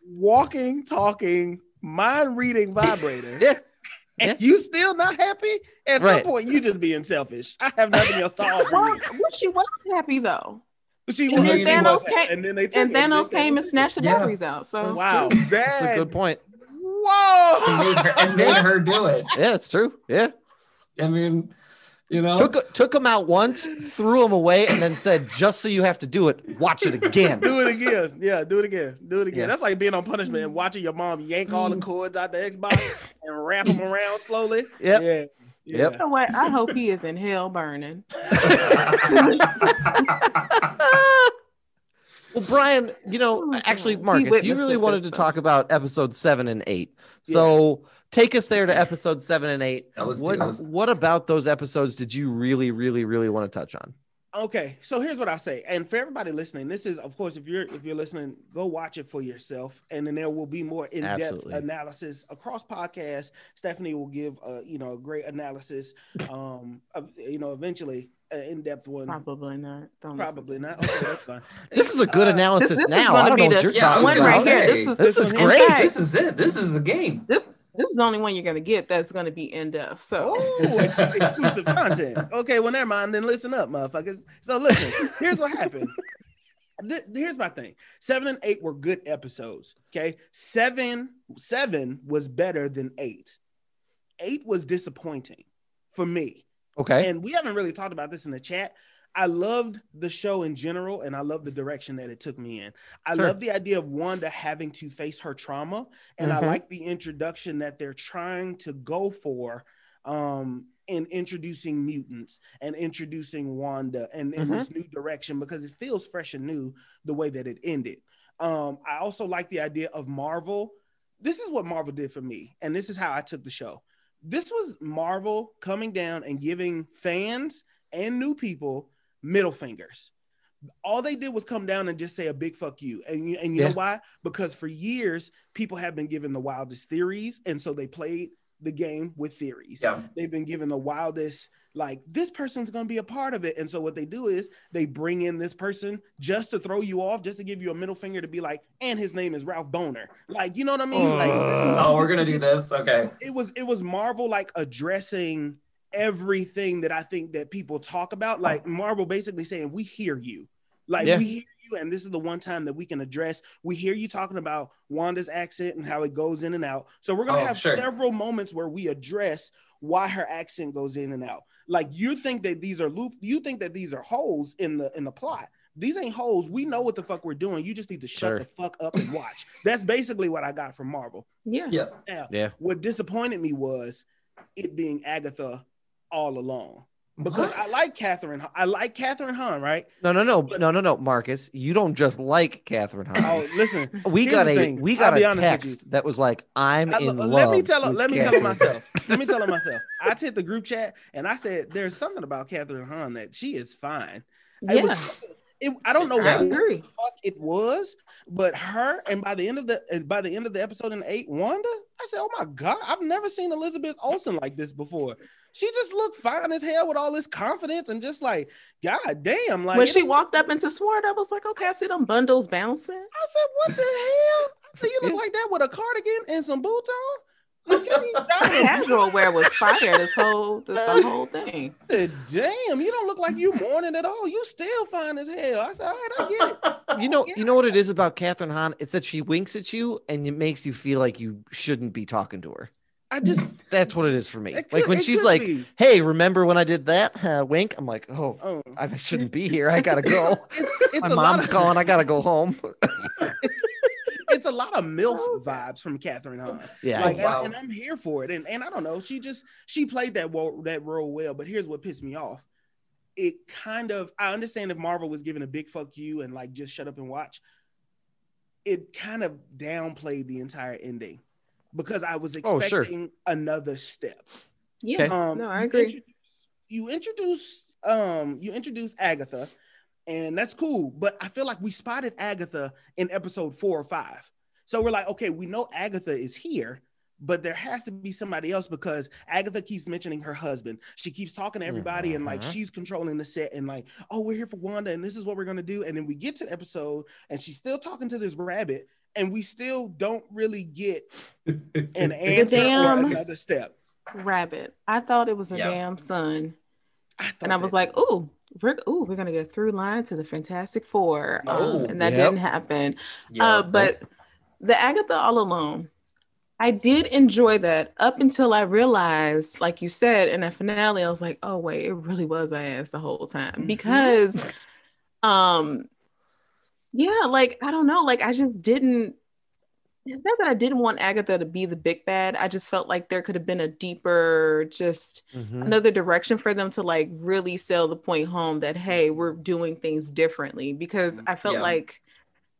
walking, talking, mind-reading vibrator. Yeah. And Yeah. you still not happy? At Right. some point, you just being selfish. I have nothing else to offer Well, you. well, she was happy though, She And then Thanos came- and then they took and it. Thanos They- came and snatched the Yeah. batteries out. So Wow, That's a good point. and whoa! made her, and made her do it. Yeah, it's true. Yeah. I mean, you know, Took took him out once, threw him away, and then said, "Just so you have to do it, watch it again." Do it again. Yeah, do it again. Do it again. Yeah. That's like being on punishment and watching your mom yank all the cords out the Xbox and wrap them around slowly. Yep. Yeah. Yep. you know what? I hope he is in hell burning. Well, Brian, you know, Oh, actually, God. Marcus, you really wanted to talk about episode seven and eight. So take us there to episode seven and eight. Yeah, what, this. what about those episodes did you really, really, really want to touch on? Okay, so here's what I say, and for everybody listening, this is, of course, if you're if you're listening, go watch it for yourself, and then there will be more in depth Absolutely. analysis across podcasts. Stephanie will give, a, you know, a great analysis. Um, of, you know, eventually an in depth one. Probably not. Don't Probably not. Okay, that's fine. This is a good Uh, analysis this is now. I don't be know what you're Yeah, talking one about. right here. This is This is great. fact, this is it. This is the game. this this is the only one you're gonna get that's gonna be in depth. So Oh, exclusive content. Okay, well, never mind. Then listen up, motherfuckers. So listen, here's what happened. Th- here's my thing. Seven and eight were good episodes. Okay, seven seven was better than eight. Eight was disappointing for me, Okay. and we haven't really talked about this in the chat. I loved the show in general, and I love the direction that it took me in. I Sure. love the idea of Wanda having to face her trauma, and Mhm. I like the introduction that they're trying to go for um, in introducing mutants and introducing Wanda and in this new direction because it feels fresh and new the way that it ended. Um, I also like the idea of Marvel. This is what Marvel did for me, and this is how I took the show. This was Marvel coming down and giving fans and new people middle fingers. All they did was come down and just say a big fuck you. And you, and you Yeah. know why? Because for years, people have been given the wildest theories. And so they played the game with theories. Yeah. They've been given the wildest, like, this person's going to be a part of it. And so what they do is they bring in this person just to throw you off, just to give you a middle finger to be like, and his name is Ralph Bohner. Like, you know what I mean? like, Oh, we're gonna do this. Okay. it was it was Marvel like addressing everything that I think that people talk about. Like Marvel basically saying, "We hear you, like Yeah. we hear you, and this is the one time that we can address. We hear you talking about Wanda's accent and how it goes in and out. So we're gonna Oh, have sure. several moments where we address why her accent goes in and out. Like you think that these are loop, you think that these are holes in the in the plot." These ain't holes. We know what the fuck we're doing. You just need to shut Sure. the fuck up and watch. That's basically what I got from Marvel. Yeah. Yeah. Now, Yeah. what disappointed me was it being Agatha all along. Because I like Kathryn. I like Kathryn Hahn, right? No, no, no, no, no, no, Marcus. You don't just like Kathryn Hahn. Oh, listen. we got a thing. we I'll got a honest with you. text that was like, "I'm I- in love." let me tell her. with Let me tell her Kathryn." myself. let me tell her myself. I hit the group chat and I said, "There's something about Kathryn Hahn that she is fine." It Yeah. was. It, I don't know I what the fuck it was, but her and by the end of the by the end of the episode in eight, Wanda, I said, "Oh my god, I've never seen Elizabeth Olsen like this before." She just looked fine as hell with all this confidence and just like, god damn, like when she walked up into Sword, I was like, okay, I see them bundles bouncing. I said, "What the hell?" I said, "You look like that with a cardigan and some boots on." Look at these diamonds. Casual wear was fire. This whole the, the whole thing. I said, Damn, you don't look like you mourning at all. You still fine as hell. I said, all right, I get it. You know, you know what it is about Kathryn Hahn? It's that she winks at you and it makes you feel like you shouldn't be talking to her. I just That's what it is for me. it like when she's like, be. "Hey, remember when I did that?" Uh, wink. I'm like, "Oh, Oh, I shouldn't be here. I gotta go. it's, it's My a mom's of, calling. I gotta go home." It's a lot of MILF vibes from Kathryn Hahn. Yeah. Like, wow. and, and I'm here for it. And, and I don't know, she just she played that role that role well. But here's what pissed me off. It kind of I understand if Marvel was giving a big fuck you and like just shut up and watch. It kind of downplayed the entire ending because I was Oh, sure. expecting another step. Yeah. Okay. Um, No, I you agree. introduce- you introduce um you introduce Agatha, and that's cool. But I feel like we spotted Agatha in episode four or five. So we're like, okay, we know Agatha is here, but there has to be somebody else because Agatha keeps mentioning her husband. She keeps talking to everybody, and like Mhm. she's controlling the set, and like, oh, we're here for Wanda, and this is what we're gonna do. And then we get to the episode, and she's still talking to this rabbit, and we still don't really get an answer or damn- another step. Rabbit. I thought it was a Yeah. damn son. I And I was like, ooh, we're ooh, we're gonna get through line to the Fantastic Four. Um, Oh, and that yep. didn't happen. Yeah. Uh, but the Agatha all along, I did enjoy that up until I realized, like you said in that finale, I was like, oh wait, it really was a ass the whole time Mhm. because, um, yeah, like I don't know, like I just didn't. It's not that I didn't want Agatha to be the big bad. I just felt like there could have been a deeper, just Mhm. another direction for them to like really sell the point home that hey we're doing things differently because i felt Yeah. like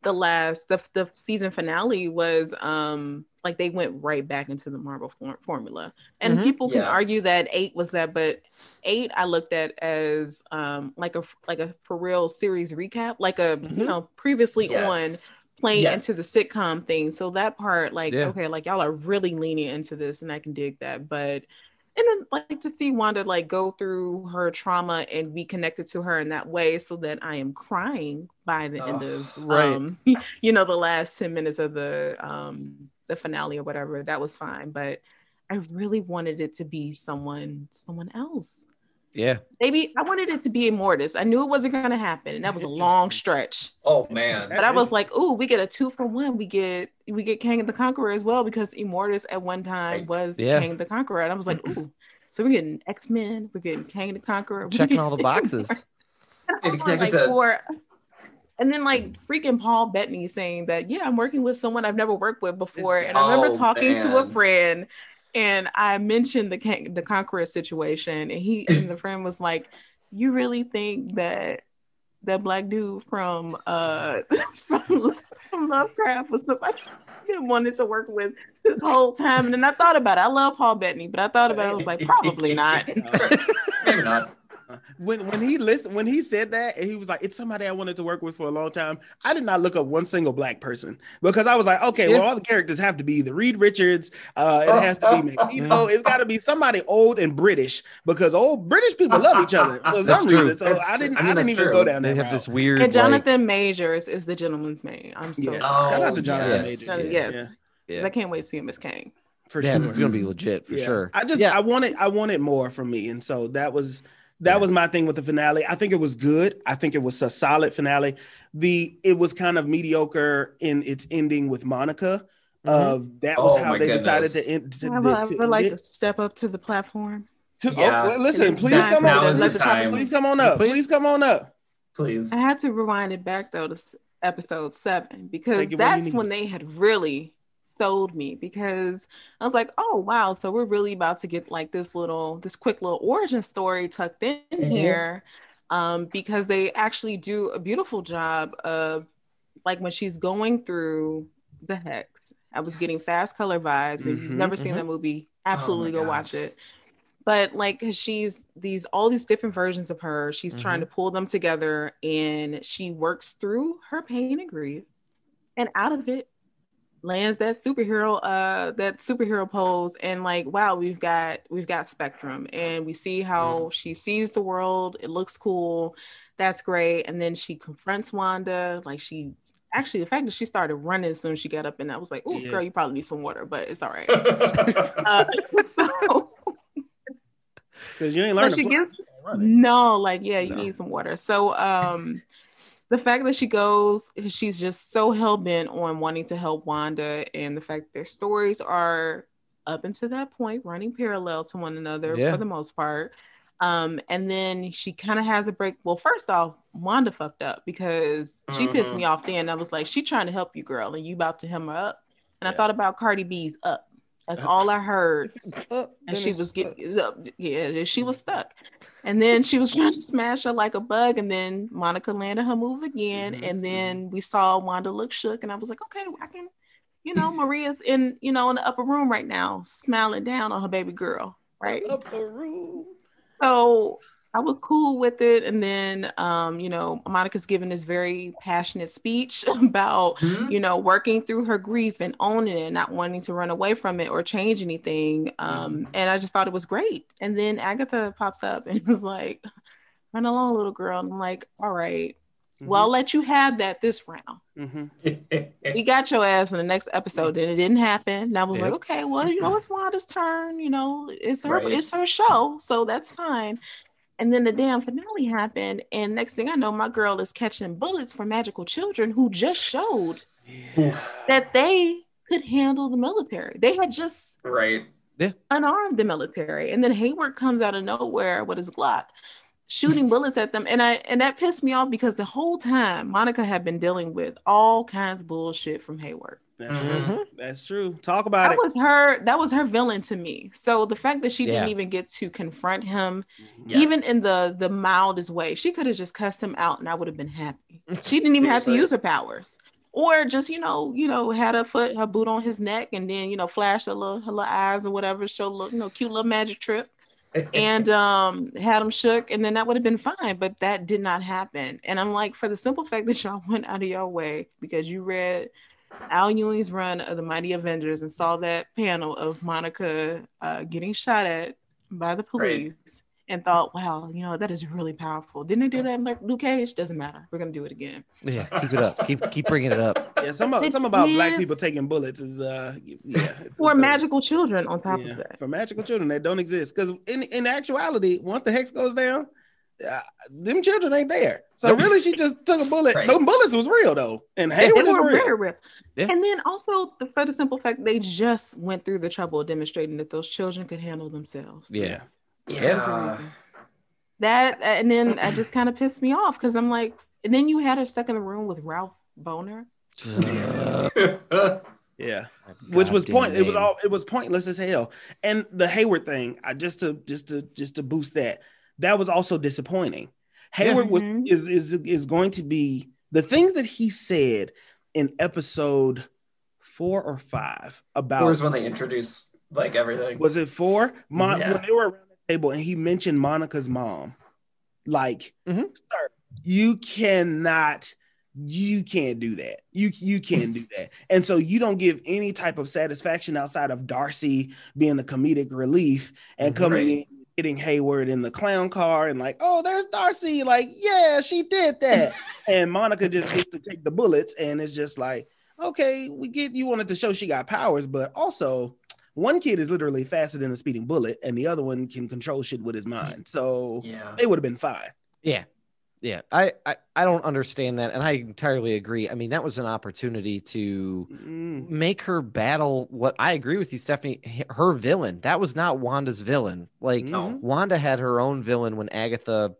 the last the, the season finale was um like they went right back into the marvel for- formula and Mhm. people can Yeah. argue that eight was that but eight i looked at as um like a like a for real series recap like a you Mhm. know previously on playing Yes. into the sitcom thing. So that part, like, Yeah. okay, like y'all are really leaning into this, and I can dig that. But and then like to see Wanda like go through her trauma and be connected to her in that way, so that I am crying by the end of right. um, you know, the last ten minutes of the um the finale or whatever. That was fine, but I really wanted it to be someone someone else. Yeah. Maybe I wanted it to be Immortus. I knew it wasn't going to happen, and that was a long stretch. oh man. But I was like, "Ooh, we get a two for one. We get we get Kang the Conqueror as well because Immortus at one time was Yeah. Kang the Conqueror." And I was like, "Ooh, so we're getting X Men, we're getting Kang the Conqueror, we're Checking all the boxes. Maybe Hold on, like, to- for- and then like freaking Paul Bettany saying that, yeah, I'm working with someone I've never worked with before. And I remember Oh, talking to a friend and I mentioned the Can- the Conqueror situation, and he and the friend was like, You really think that that black dude from uh from, from Lovecraft was somebody wanted to work with this whole time? And then I thought about it. I love Paul Bettany, but I thought about it, I was like, probably not. Maybe not. When when he listened when he said that and he was like it's somebody i wanted to work with for a long time i did not look up one single black person because i was like okay well all the characters have to be the reed richards uh it has to be Magneto. it's got to be somebody old and british because old british people love each other for That's some true. reason so That's i didn't I i, mean, didn't even true. go down They that have route. this weird. And Jonathan Majors is the gentleman's name. I'm so yes. Oh, shout out to jonathan yes. Majors. Yes. yeah, Yeah. I can't wait to see him as Kang. for yeah, sure it's gonna be legit for Yeah. sure. I just Yeah. I wanted I wanted more from me, and so that was that Yeah. was my thing with the finale. I think it was good. I think it was a solid finale. The it was kind of mediocre in its ending with Monica. Mm-hmm. Of that was Oh how my they decided to end. To, I would, I to would like end to step up to the platform. Oh, Yeah. well, listen, please now- come on. is up. the time. Please come on up. Please. Please come on up. Please. I had to rewind it back though to episode seven because Take it where you that's when they had really sold me because I was like, oh wow, so we're really about to get like this little, this quick little origin story tucked in Mhm. here, um, because they actually do a beautiful job of like when she's going through the hex. I was getting fast color vibes, and if you've never seen mhm. that movie, absolutely go watch it but like she's these all these different versions of her she's trying to pull them together and she works through her pain and grief and out of it lands that superhero uh that superhero pose and like wow we've got we've got spectrum and we see how she sees the world it looks cool that's great and then she confronts wanda like she actually the fact that she started running as soon as she got up and i was like oh Yeah. girl you probably need some water but it's all right uh, so, Because you ain't so learned. she to fly, gets just ain't running. no, like yeah, you No. need some water. So um the fact that she goes, she's just so hell bent on wanting to help Wanda, and the fact their stories are up until that point running parallel to one another Yeah. for the most part. Um, and then she kind of has a break. Well, first off, Wanda fucked up because she pissed Mhm. me off then. I was like, she trying to help you, girl, and you about to hem her up. And I thought about Cardi B's up. That's all I heard. And she was getting up yeah she was stuck. And then she was trying to smash her like a bug and then monica landed her move again Mhm, and then we saw wanda look shook and i was like okay i can you know maria's in you know in the upper room right now smiling down on her baby girl right? Up a room. so I was cool with it. And then, um, you know, Monica's giving this very passionate speech about, Hmm? you know, working through her grief and owning it, not wanting to run away from it or change anything. Um, and I just thought it was great. And then Agatha pops up and was like, run along, little girl. And I'm like, all right, well, I'll let you have that this round. Mhm. We got your ass in the next episode. Then it didn't happen. And I was Yep. like, okay, well, you know, it's Wanda's turn. You know, it's her, Right. it's her show, so that's fine. And then the damn finale happened, and next thing I know, my girl is catching bullets for magical children who just showed Oof. that they could handle the military. They had just right. unarmed the military, and then Hayward comes out of nowhere with his Glock, shooting bullets at them, and I and that pissed me off because the whole time Monica had been dealing with all kinds of bullshit from Hayward. That's Mhm. true. That's true. Talk about that it. was her that was her villain to me so the fact that she didn't even get to confront him Yes. even in the the mildest way she could have just cussed him out and i would have been happy she didn't even have to use her powers or just you know you know had her foot her boot on his neck and then you know flash her little her little eyes or whatever show look, little you know cute little magic trip and um had him shook and then that would have been fine but that did not happen and i'm like for the simple fact that y'all went out of your way because you read al ewing's run of the mighty avengers and saw that panel of monica uh, getting shot at by the police and thought wow you know that is really powerful. Didn't they do that in Luke- luke cage? Doesn't matter. We're gonna do it again. Yeah, keep it up. Keep keep bringing it up. Yeah, some The some about black people taking bullets is uh yeah for magical children on top Yeah, of that. for magical children that don't exist. Because in in actuality once the hex goes down uh, them children ain't there so Nope. really she just took a bullet Right. those bullets was real though and they Hayward is real very real. Yeah. And then also the, for the simple fact they just went through the trouble of demonstrating that those children could handle themselves. Yeah. Yeah. that and then that just kind of pissed me off because I'm like, and then you had her stuck in the room with Ralph Bohner. Yeah. which was Goddamn point it was all it was pointless as hell and the hayward thing i just to just to just to boost that that was also disappointing hayward was Mhm. is is is going to be the things that he said in episode four or five about Or is when they introduce like everything. was it four Mon- Yeah. when they were around the table and he mentioned monica's mom like Mhm. sir you cannot you can't do that you you can't do that and so you don't give any type of satisfaction outside of darcy being the comedic relief and coming Right. in getting hayward in the clown car and like oh there's darcy like yeah she did that and monica just gets to take the bullets and it's just like okay we get you wanted to show she got powers but also one kid is literally faster than a speeding bullet and the other one can control shit with his mind so Yeah. they would have been fine Yeah. Yeah. I, I, I don't understand that. And I entirely agree. I mean, that was an opportunity to Mm. make her battle what I agree with you, Stephanie, her villain. That was not Wanda's villain. Like No. Wanda had her own villain when Agatha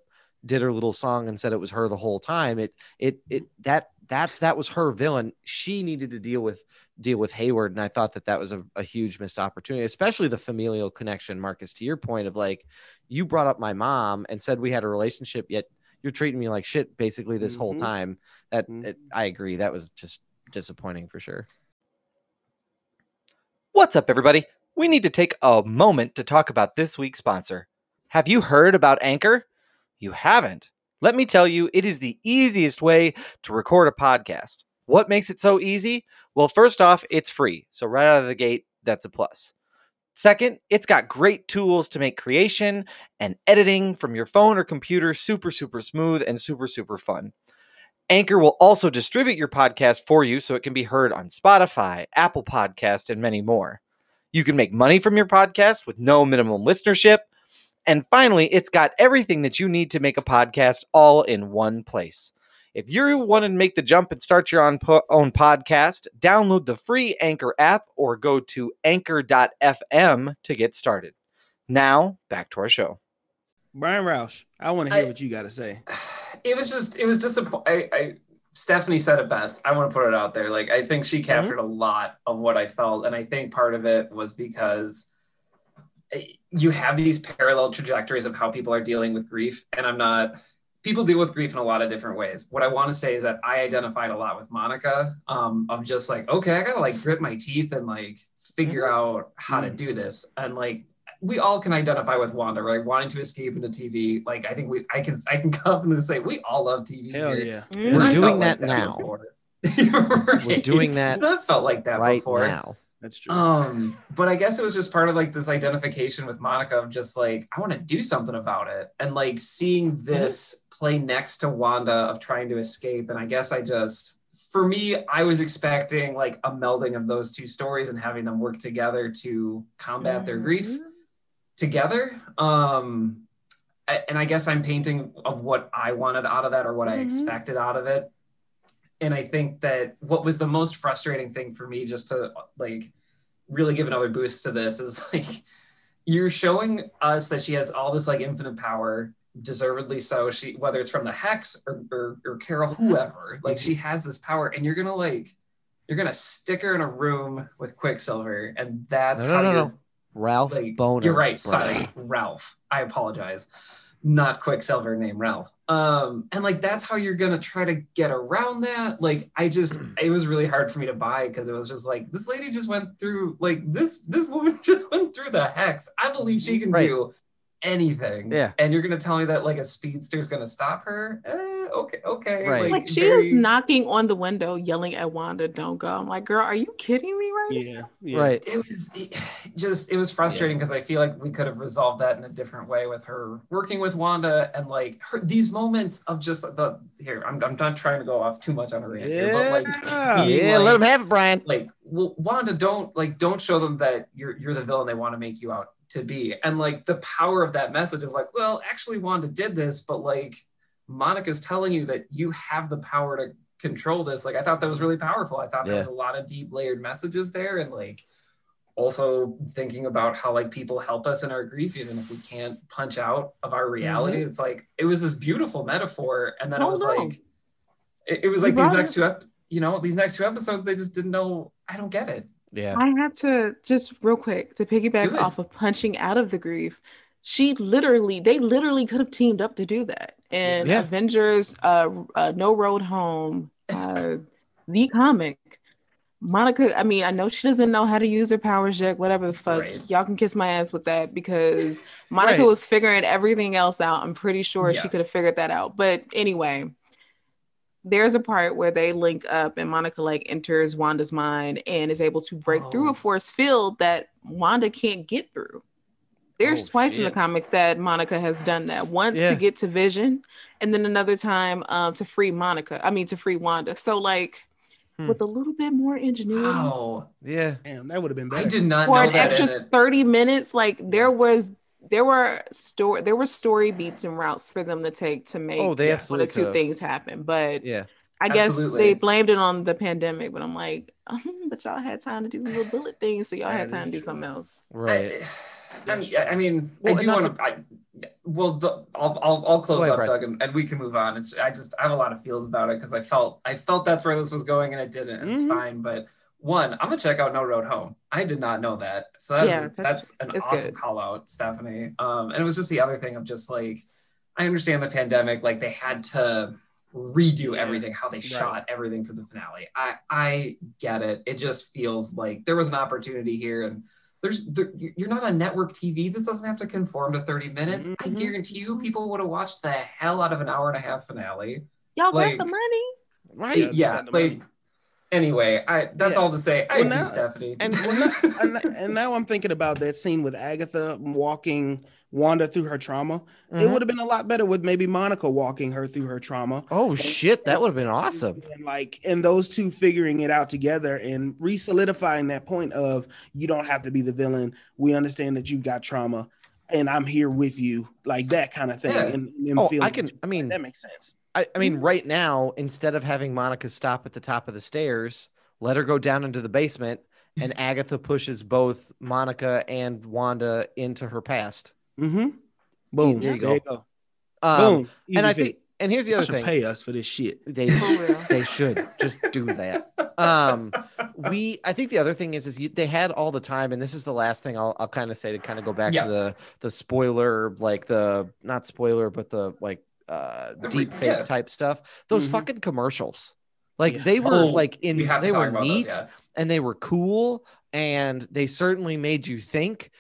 did her little song and said it was her the whole time. It it it that that's that was her villain. She needed to deal with deal with Hayward, and I thought that that was a, a huge missed opportunity, especially the familial connection. Marcus, to your point of like, you brought up my mom and said we had a relationship, yet you're treating me like shit basically this whole Mhm. time. That Mhm. it, I agree. That was just disappointing for sure. What's up, everybody? We need to take a moment to talk about this week's sponsor. Have you heard about Anchor? You haven't. Let me tell you, it is the easiest way to record a podcast. What makes it so easy? Well, first off, it's free. So, right out of the gate, that's a plus. Second, it's got great tools to make creation and editing from your phone or computer super, super smooth and super, super fun. Anchor will also distribute your podcast for you so it can be heard on Spotify, Apple Podcast, and many more. You can make money from your podcast with no minimum listenership. And finally, it's got everything that you need to make a podcast all in one place. If you want to make the jump and start your own, po- own podcast, download the free Anchor app or go to anchor.fm to get started. Now, back to our show. brian roush i want to hear I- what you got to say it was just it was disappointing. I, I Stephanie said it best. I want to put it out there. Like I think she captured a lot of what I felt, and I think part of it was because eh, you have these parallel trajectories of how people are dealing with grief, and I'm not. People deal with grief in a lot of different ways. What I want to say is that I identified a lot with Monica. Um, of just like, okay, I gotta like grit my teeth and like figure out how to do this, and like we all can identify with Wanda, right? Wanting to escape into TV. Like I think we, I can, I can confidently say we all love TV. hell here. yeah Mm. And We're doing that like now. Right. We're doing that And I felt like that right before. now. that's true Um, but I guess it was just part of like this identification with Monica of just like I want to do something about it, and like seeing this play next to Wanda of trying to escape, and I guess I just. For me, I was expecting like a melding of those two stories and having them work together to combat their grief Mhm. together. Um, and I guess I'm painting of what I wanted out of that or what I Mhm. expected out of it. And I think that what was the most frustrating thing for me, just to like really give another boost to this, is like you're showing us that she has all this like infinite power, deservedly so. She whether it's from the hex or or, or Carol, whoever, like she has this power, and you're gonna like you're gonna stick her in a room with Quicksilver, and that's No, no, how no, you're. Ralph like Bohner. you're right Brian. sorry ralph i apologize not quicksilver name ralph um and like that's how you're gonna try to get around that like i just it was really hard for me to buy because it was just like this lady just went through like this this woman just went through the hex i believe she can Right. do anything Yeah. and you're gonna tell me that like a speedster's gonna stop her eh, okay okay Right. Like she very- is knocking on the window, yelling at Wanda, "Don't go!" I'm like, "Girl, are you kidding me right yeah, yeah. Right. it was it, just it was frustrating because I feel like we could have resolved that in a different way with her working with Wanda and like her these moments of just the here I'm, I'm not trying to go off too much on a rant here but like Yeah. being Yeah, let like- him have it, Brian. like well, Wanda don't like don't show them that you're you're the villain they want to make you out to be and like the power of that message of like well actually Wanda did this but like Monica's telling you that you have the power to control this like I thought that was really powerful I thought there was a lot of deep layered messages there and like also thinking about how like people help us in our grief, even if we can't punch out of our reality. It's like it was this beautiful metaphor, and then I Oh, was no. like, it, it was You like these next it. two ep- you know, these next two episodes, they just didn't know. I don't get it. Yeah. I have to just real quick to piggyback off of punching out of the grief. She literally, they literally could have teamed up to do that. And Yeah. Avengers, uh, uh, No Road Home, uh, the comic. Monica, I mean, I know she doesn't know how to use her powers yet, whatever the fuck. Right. Y'all can kiss my ass with that because Monica Right. was figuring everything else out. I'm pretty sure Yeah. she could have figured that out. But anyway, there's a part where they link up and Monica like enters Wanda's mind and is able to break through Oh. a force field that Wanda can't get through. There's Oh, twice in the comics that Monica has done that. Once Yeah. to get to Vision, and then another time um, to free Monica. I mean to free Wanda. So like Hmm. with a little bit more ingenuity Wow, Yeah. Damn, that would have been I did not for know an that in extra it. 30 minutes, like there was there were story there were story beats and routes for them to take to make Oh, they Yeah. one absolutely or two could've. things happen. But Yeah. I guess Absolutely. they blamed it on the pandemic, but I'm like, but y'all had time to do the little bullet things, so y'all had That time to do something else. Right. I, I, I mean, Well, I do want to. I, well, the, I'll, I'll I'll close ahead, up, Brad. Doug, and, and we can move on. It's I just I have a lot of feels about it because I felt I felt that's where this was going, and it didn't. And Mhm. It's fine, but one, I'm gonna check out No Road Home. I did not know that, so that's Yeah, that's, that's- an awesome good. call out, Stephanie. Um, and it was just the other thing of just like I understand the pandemic, like they had to redo everything, how they shot everything for the finale. I I get it. It just feels like there was an opportunity here, and there's there, you're not on network TV. This doesn't have to conform to 30 minutes. I Mhm. guarantee you, people would have watched the hell out of an hour and a half finale. Y'all Like- got the money. Right. Yeah. Yeah, like money. Anyway, I that's Yeah. all to say. I Well, agree, now- Stephanie. and- Well, now- and, and now I'm thinking about that scene with Agatha walking Wanda through her trauma. It Mhm. would have been a lot better with maybe Monica walking her through her trauma. Oh shit, that would have been awesome. And like, and those two figuring it out together and re-solidifying that point of you don't have to be the villain. We understand that you've got trauma, and I'm here with you, like that kind of thing. Yeah. And, and Oh, I can. I mean, that makes sense. I, I mean, right now, instead of having Monica stop at the top of the stairs, let her go down into the basement, and Agatha pushes both Monica and Wanda into her past. Mm-hmm. Boom. There you There you go. go. Um, Boom. and I Easy think, and here's the other thing: pay us for this shit. they they should just do that. Um, we, I think the other thing is, is you, they had all the time, and this is the last thing I'll, I'll kind of say to kind of go back Yeah. to the the spoiler, like the not spoiler, but the like uh The re- deep fake yeah. type stuff. Those Mhm. fucking commercials, like Yeah. they were Oh, like in, we they were neat those. Yeah. and they were cool, and they certainly made you think,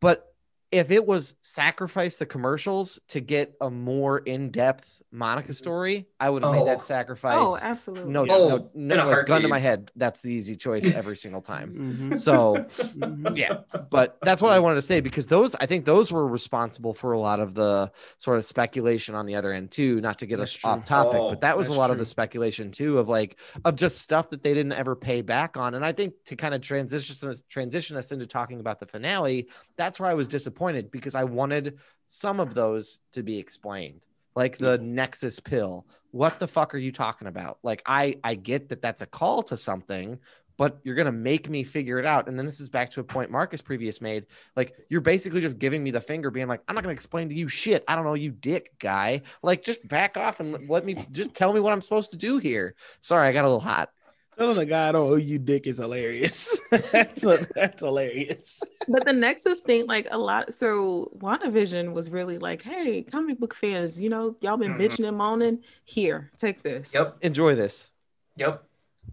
but. If it was sacrifice the commercials to get a more in-depth Monica story, I would have made Oh. that sacrifice. Oh, absolutely. No, Yeah. no, Oh, no, a like, gun to my head. That's the easy choice every single time. Mhm. So, Mhm. yeah, but that's what I wanted to say because those, I think those were responsible for a lot of the sort of speculation on the other end too. Not to get That's us true. off topic, Oh, but that was a that's lot of the speculation too of like of just stuff that they didn't ever pay back on. And I think to kind of transition transition us into talking about the finale, that's where I was disappointed because I wanted some of those to be explained like the mm-hmm. nexus pill. What the fuck are you talking about? Like i i get that that's a call to something but you're gonna make me figure it out. And then this is back to a point marcus previous made. Like you're basically just giving me the finger being like i'm not gonna explain to you shit. I don't know you dick guy. Like just back off and let me just tell me what i'm supposed to do here. Sorry i got a little hot Telling a guy I don't owe you dick is hilarious. that's, that's hilarious. But the Nexus thing, like a lot. So WandaVision was really like, hey, comic book fans, you know, y'all been Mhm. bitching and moaning. Here, take this. Yep. enjoy this Yep.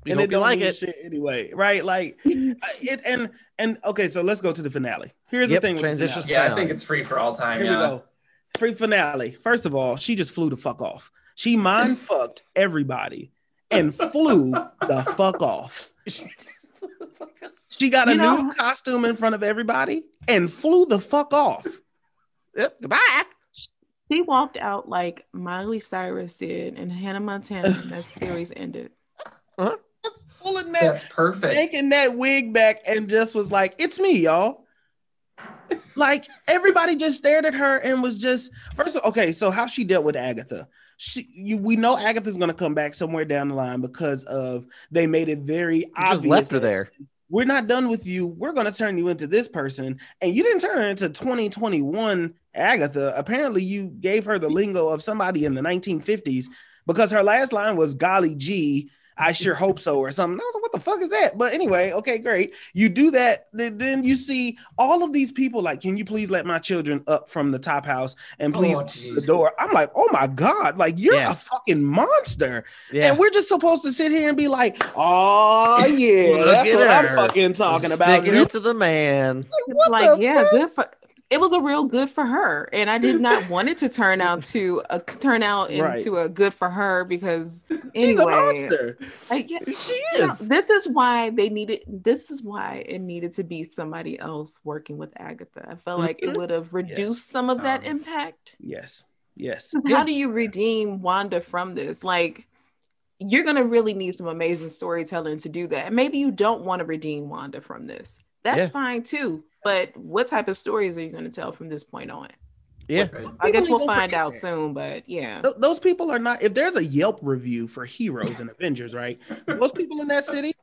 we and hope you don't like it shit anyway, right? Like it and and okay, so let's go to the finale. Here's Yep, the thing. with transition. Yeah, I think it's free for all time. Here yeah. we go. Free finale. First of all, she just flew the fuck off. She mind fucked everybody and flew the fuck off. She got a You know- new costume in front of everybody and flew the fuck off. yep goodbye She walked out like Miley Cyrus did and Hannah Montana when that series ended. Pulling that, That's perfect. taking that wig back and just was like, "It's me, y'all." like everybody just stared at her and was just first. of- Okay, so how she dealt with Agatha? She, you, we know Agatha's gonna come back somewhere down the line because of they made it very You obvious. just left her there we're not done with you. We're going to turn you into this person. And you didn't turn her into 2021 Agatha. Apparently, you gave her the lingo of somebody in the 1950s because her last line was golly gee. I sure hope so, or something. I was like, what the fuck is that? But anyway, okay, great. You do that, then then you see all of these people like, can you please let my children up from the top house and oh, please Oh, the door? I'm like, oh my God, like you're Yeah. a fucking monster. Yeah. And we're just supposed to sit here and be like, oh yeah, that's at what I'm fucking talking about. Sticking it to the man. What like the yeah fuck? good for it was a real good for her and i did not want it to turn out to a turn out Right. into a good for her because She's a anyway monster. like, yeah, She you know, is. this is why they needed this is why it needed to be somebody else working with agatha i felt like it Mhm. would have reduced some of that Um, impact Yes, yes. how do you redeem Wanda from this? Like, you're gonna really need some amazing storytelling to do that. And maybe you don't want to redeem Wanda from this. That's Yeah. fine too. But what type of stories are you gonna tell from this point on? Yeah. Right. I guess we'll find out that. soon. But yeah, Th- those people are not. If there's a Yelp review for heroes and Avengers, right? Those people in that city,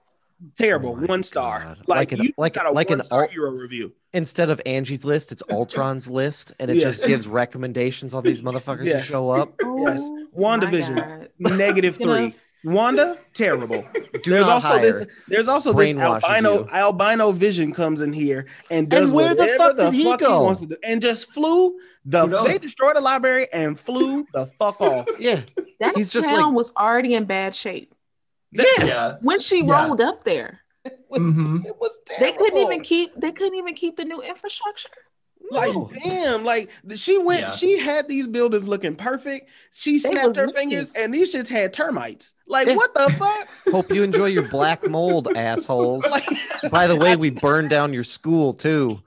terrible, Oh my one star. God. Like, Like an- you like- got a like an star hero review. Instead of Angie's list, it's Ultron's list, and it Yes. just gives recommendations on these motherfuckers Yes. to show up. Oh yes. Oh, WandaVision. my God. Negative You know- three. Wanda, terrible. Do there's not also hire. this. There's also this albino you. albino vision comes in here and does And where the fuck the did he fuck go? wants to do, and just flew the. They destroyed the library and flew the fuck off. Yeah. That He's just town like- was already in bad shape Yes. Yeah. when she Yeah. rolled up there. It was, Mhm. it was They couldn't even keep. They couldn't even keep the new infrastructure. Like No. damn, like she went, Yeah. she had these buildings looking perfect. She They snapped her nice. fingers, and these shits had termites. Like Yeah. what the fuck? Hope you enjoy your black mold, assholes. like, By the way, we burned down your school too.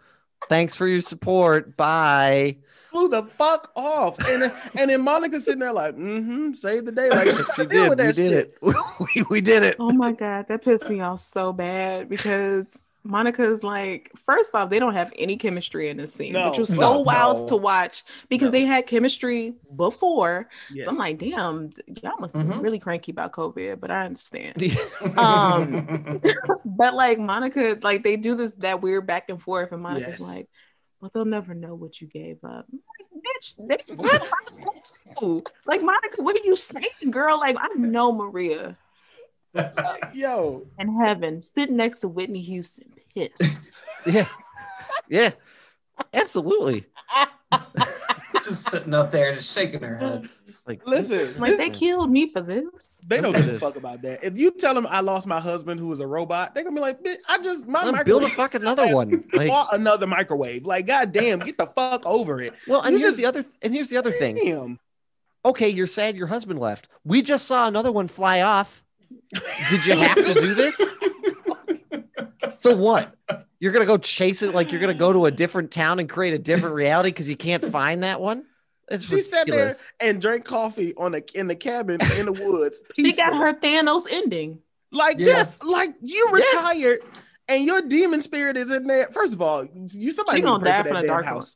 Thanks for your support. Bye. flew the fuck off, and and then Monica sitting there like, mm-hmm, save the day. Like She did. with We did shit. it. we, we did it. Oh my god, that pissed me off so bad because Monica's like, first off, they don't have any chemistry in this scene, No, which was no, so wild no. to watch because No. they had chemistry before. Yes. So I'm like, damn, y'all must be Mhm. really cranky about COVID, but I understand. Um, But like Monica, like they do this that weird back and forth, and Monica's Yes. like, well, they'll never know what you gave up. Like, Bitch, they, what? Like Monica, what are you saying, girl? Like I know Maria Yo, in heaven sitting next to Whitney Houston, pissed. Yeah. Yeah. Absolutely. just sitting up there, just shaking her head. Like listen, Like this- they killed me for this. they don't give a fuck about that. If you tell them I lost my husband who was a robot, they're gonna be like, "Bitch, I just my Well, build a fuck another one. Like bought another microwave. Like, goddamn, get the fuck over it. well, and You here's just- the other and here's the other thing. Okay, you're sad your husband left. We just saw another one fly off. Did you have to do this? So what? You're gonna go chase it like you're gonna go to a different town and create a different reality because you can't find that one? It's She sat there and drank coffee on the in the cabin in the woods. She got her Thanos ending. like Yeah. yes, like you Yeah. retired and your demon spirit is in there. First of all, you somebody She need gonna pray die for from that the damn dark house.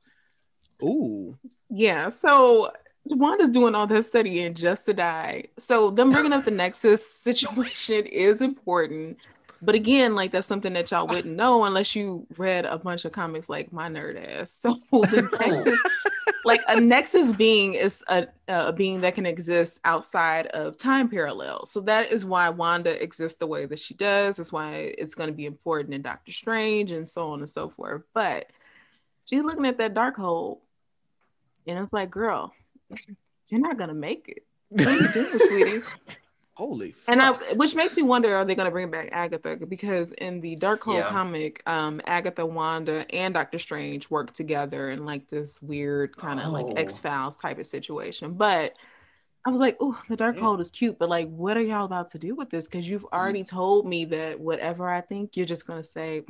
Ooh, Yeah. So Wanda's doing all this studying just to die. So them bringing up the Nexus situation is important. But again, like that's something that y'all wouldn't know unless you read a bunch of comics like my nerd ass. So the Nexus, like a Nexus being is a, a being that can exist outside of time parallel. So that is why Wanda exists the way that she does. That's why it's going to be important in Doctor Strange and so on and so forth. But she's looking at that Darkhold and it's like, girl, you're not gonna make it. What are you doing, sweetie? holy. And I, which makes me wonder, are they gonna bring back Agatha? Because in the Darkhold Yeah. comic, um, Agatha, Wanda, and Doctor Strange work together in like this weird kind of Oh. like X Files type of situation. But I was like, oh, the Dark. Hole is cute, but like, what are y'all about to do with this? Because you've already told me that whatever I think, you're just gonna say,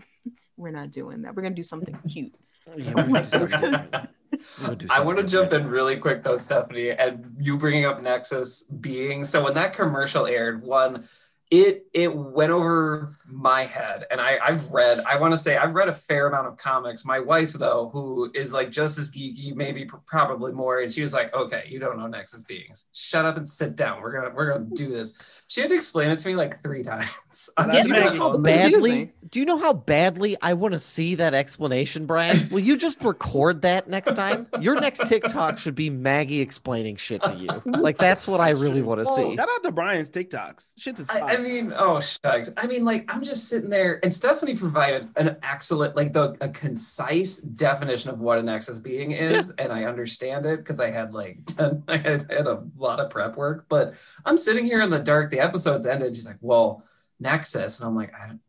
we're not doing that. We're gonna do something cute. Yeah, Oh my would do something. God. We would do I want to jump in really quick though, Stephanie, and you bringing up Nexus being so when that commercial aired, one, it it went over my head and I, I've read I want to say I've read a fair amount of comics. My wife though, who is like just as geeky, maybe probably more, and she was like, Okay, you don't know Nexus beings. Shut up and sit down. We're gonna we're gonna do this. She had to explain it to me like three times. I'm That's just gonna Maggie. own that. badly do you know how badly i want to see that explanation brian will you just record that next time your next tiktok should be maggie explaining shit to you like that's what i really want to see Shout out to Brian's TikToks. Shit is I, I mean, oh shucks. I mean, like I'm just sitting there, and Stephanie provided an excellent, like the a concise definition of what a nexus being is, and I understand it because I had like I had, had a lot of prep work. But I'm sitting here in the dark. The episode's ended. She's like, "Well, nexus," and I'm like, "I don't."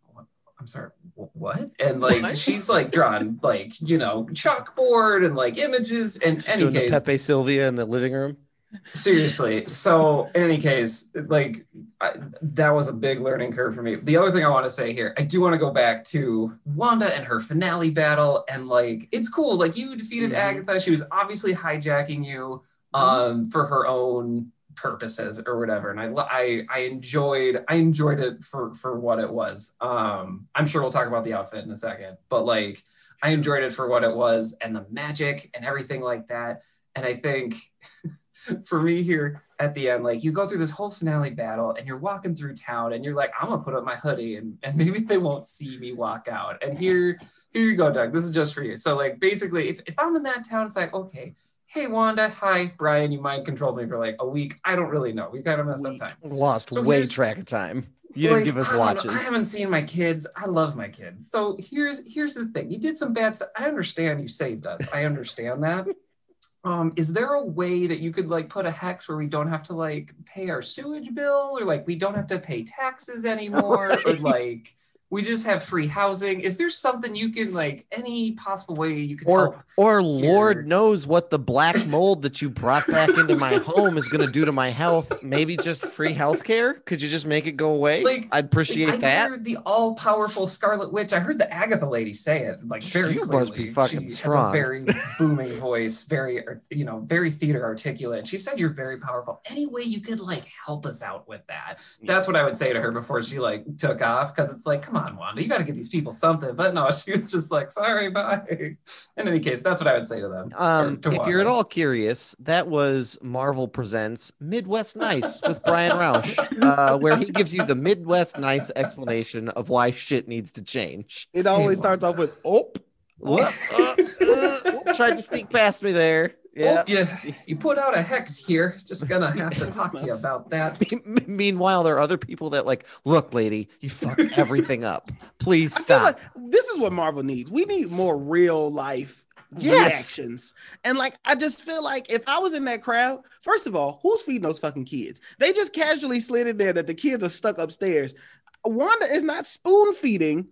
I'm sorry, what? And like she's like drawn like you know chalkboard and like images. In any doing case, Pepe Silvia in the living room seriously. So in any case like I, that was a big learning curve for me. The other thing i want to say here i do want to go back to wanda and her finale battle and like it's cool like you defeated Mhm. agatha. She was obviously hijacking you um for her own purposes or whatever and I, I i enjoyed i enjoyed it for for what it was. Um i'm sure we'll talk about the outfit in a second but like i enjoyed it for what it was and the magic and everything like that and i think for me here at the end, like you go through this whole finale battle and you're walking through town and you're like, I'm gonna put up my hoodie and, and maybe they won't see me walk out. And here, here you go, Doug. This is just for you. So like basically if, if I'm in that town, it's like, okay, hey Wanda, hi, Brian, you mind controlled me for like a week. I don't really know. We kind of messed Week. up time. lost So way track of time you Like, didn't give us I watches I haven't seen my kids. I love my kids. So here's here's the thing. You did some bad stuff. I understand you saved us. I understand that. Um, is there a way that you could like put a hex where we don't have to like pay our sewage bill or like we don't have to pay taxes anymore or like we just have free housing? Is there something you can like any possible way you can or help? or here. lord knows what the black mold that you brought back into my home is going to do to my health maybe just free health care could you just make it go away Like- i'd appreciate I that heard the all-powerful Scarlet Witch. I heard the Agatha lady say it like very She clearly. must be fucking she has a very booming voice, very you know, very theater articulate. She said you're very powerful. Any way you could like help us out with that? That's what I would say to her before she like took off because it's like, come on, Wanda, you got to give these people something. But no, she was just like, sorry, bye. In any case, that's what I would say to them. Um, to if you're at all curious, that was Marvel Presents Midwest Nice with Brian Roush, uh, where he gives you the Midwest Nice explanation of why shit needs to change. it always Hey, starts off with oh. Whoop, uh, uh, tried to sneak past me there. Oh, yeah. Oh, you, you put out a hex here. Just gonna have to talk to you about that. Meanwhile, there are other people that like, look, lady, you fucked everything up. Please I feel stop. like this is what Marvel needs. We need more real life Yes. reactions. And like I just feel like if I was in that crowd, first of all, who's feeding those fucking kids? They just casually slid in there that the kids are stuck upstairs. Wanda is not spoon feeding.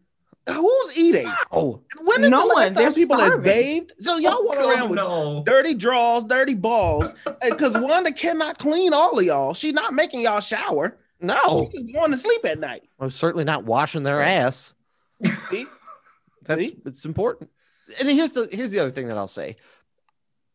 Who's eating? oh, When is No the last one. time They're people has starving. bathed? So y'all oh, walk Oh, around with no. dirty draws, dirty balls, because Wanda cannot clean all of y'all. She's not making y'all shower. no. She's going to sleep at night. I'm certainly not washing their ass. See? That's See? it's important. And here's the here's the other thing that I'll say.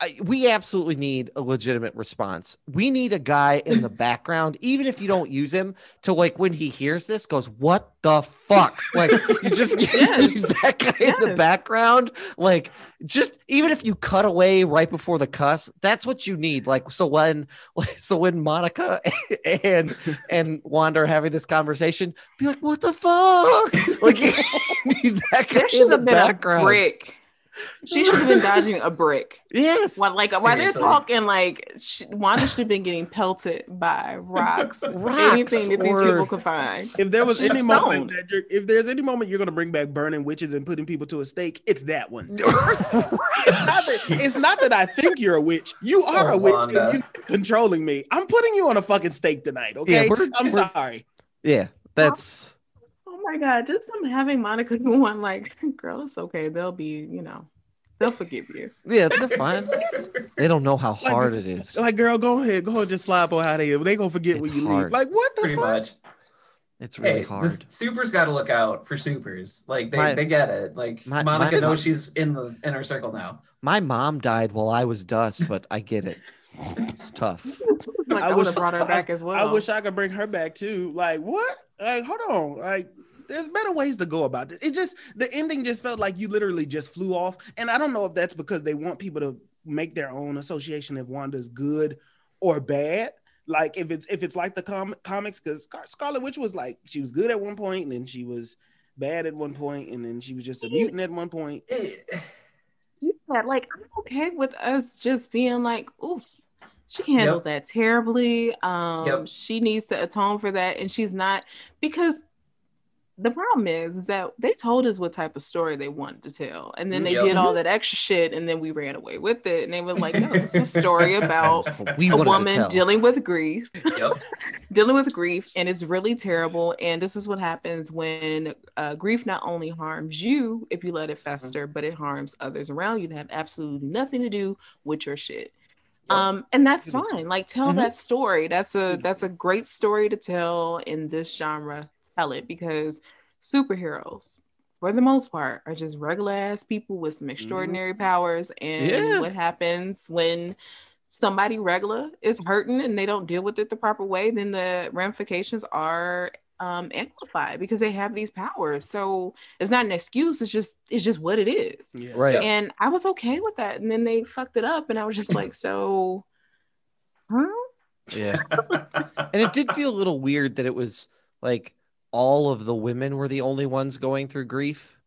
I, we absolutely need a legitimate response. We need a guy in the background, even if you don't use him, to like when he hears this, goes, "What the fuck?" Like you just Yes. that guy in the background. Like just even if you cut away right before the cuss, that's what you need. Like so when so when Monica and and Wanda are having this conversation, be like, "What the fuck?" Like you need that guy in the have been a background. brick. She should have been dodging a brick. Yes. While like while they're talking, like sh- Wanda should have been getting pelted by rocks, Rocks anything that these people could find. If there was She's any moment that you're, if there's any moment you're gonna bring back burning witches and putting people to a stake, it's that one. It's not that, it's not that I think you're a witch. You oh, are Oh, a witch and you controlling me. I'm putting you on a fucking stake tonight. Okay, we're- I'm sorry. yeah, that's my god, just them having Monica go on like, girl, it's okay. They'll be, you know, they'll forgive you. yeah, they're fine. They don't know how hard it is. Like, girl, go ahead, go ahead, just slap up on how they. They gonna forget It's when you hard. leave. Like, what the Pretty fuck? much. It's really hey, hard. the supers got to look out for supers. Like they, My- they get it. Like my- Monica my- knows she's in the inner circle now. My mom died while I was dust, but I get it. It's tough. Like, I I, would wish- have brought her back as well. I wish I could bring her back too. Like what? Like hold on. Like there's better ways to go about this. It just the ending just felt like you literally just flew off. And I don't know if that's because they want people to make their own association if Wanda's good or bad. Like if it's if it's like the com- comics, because Scarlet Witch was like she was good at one point and then she was bad at one point and then she was just a mutant at one point. Yeah, like I'm okay with us just being like, oof, she handled that terribly. Um, Yep. she needs to atone for that, and she's not because the problem is, is that they told us what type of story they wanted to tell, and then they Yep. did all that extra shit, and then we ran away with it, and they were like, no, this is a story about we a woman dealing with grief yep. dealing with grief and it's really terrible and this is what happens when uh, grief not only harms you if you let it fester but it harms others around you that have absolutely nothing to do with your shit Yep. um and that's fine like tell Mhm. that story that's a that's a great story to tell in this genre tell it because superheroes for the most part are just regular ass people with some extraordinary powers and Yeah. what happens when somebody regular is hurting and they don't deal with it the proper way, then the ramifications are um, amplified because they have these powers. So it's not an excuse. It's just it's just what it is. Yeah. Right. And I was okay with that. And then they fucked it up, and I was just like, so, huh? Yeah. and it did feel a little weird that it was like all of the women were the only ones going through grief.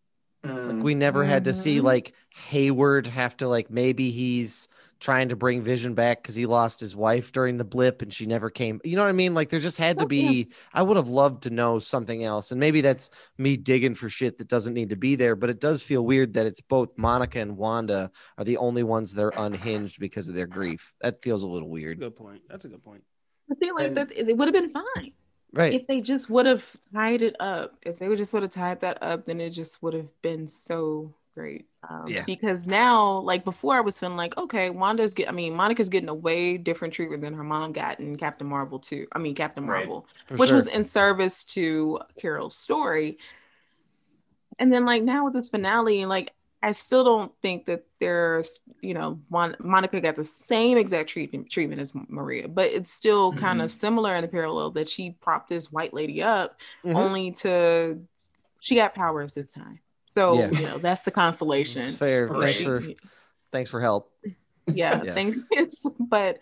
Mm. Like we never had to see Mhm. like Hayward have to like maybe he's trying to bring Vision back because he lost his wife during the blip and she never came. You know what I mean? Like there just had to Oh, yeah. be. I would have loved to know something else, and maybe that's me digging for shit that doesn't need to be there. But it does feel weird that it's both Monica and Wanda are the only ones that are unhinged because of their grief. That feels a little weird, Good point. That's a good point. I feel like And- that it would have been fine. Right? if they just would have tied it up, if they would just would have tied that up, then it just would have been so great. Um, Yeah. Because now, like before, I was feeling like, okay, Wanda's get. I mean, Monica's getting a way different treatment than her mom got in Captain Marvel too. I mean, Captain Right. Marvel, For which sure. was in service to Carol's story. And then, like now with this finale, like I still don't think that there's, you know, Mon- Monica got the same exact treatment treatment as Maria, but it's still kind of similar in the parallel that she propped this white lady up Mhm. only to she got powers this time. So Yeah. you know that's the consolation. Fair. Thanks for thanks for help. yeah, Yeah. things. but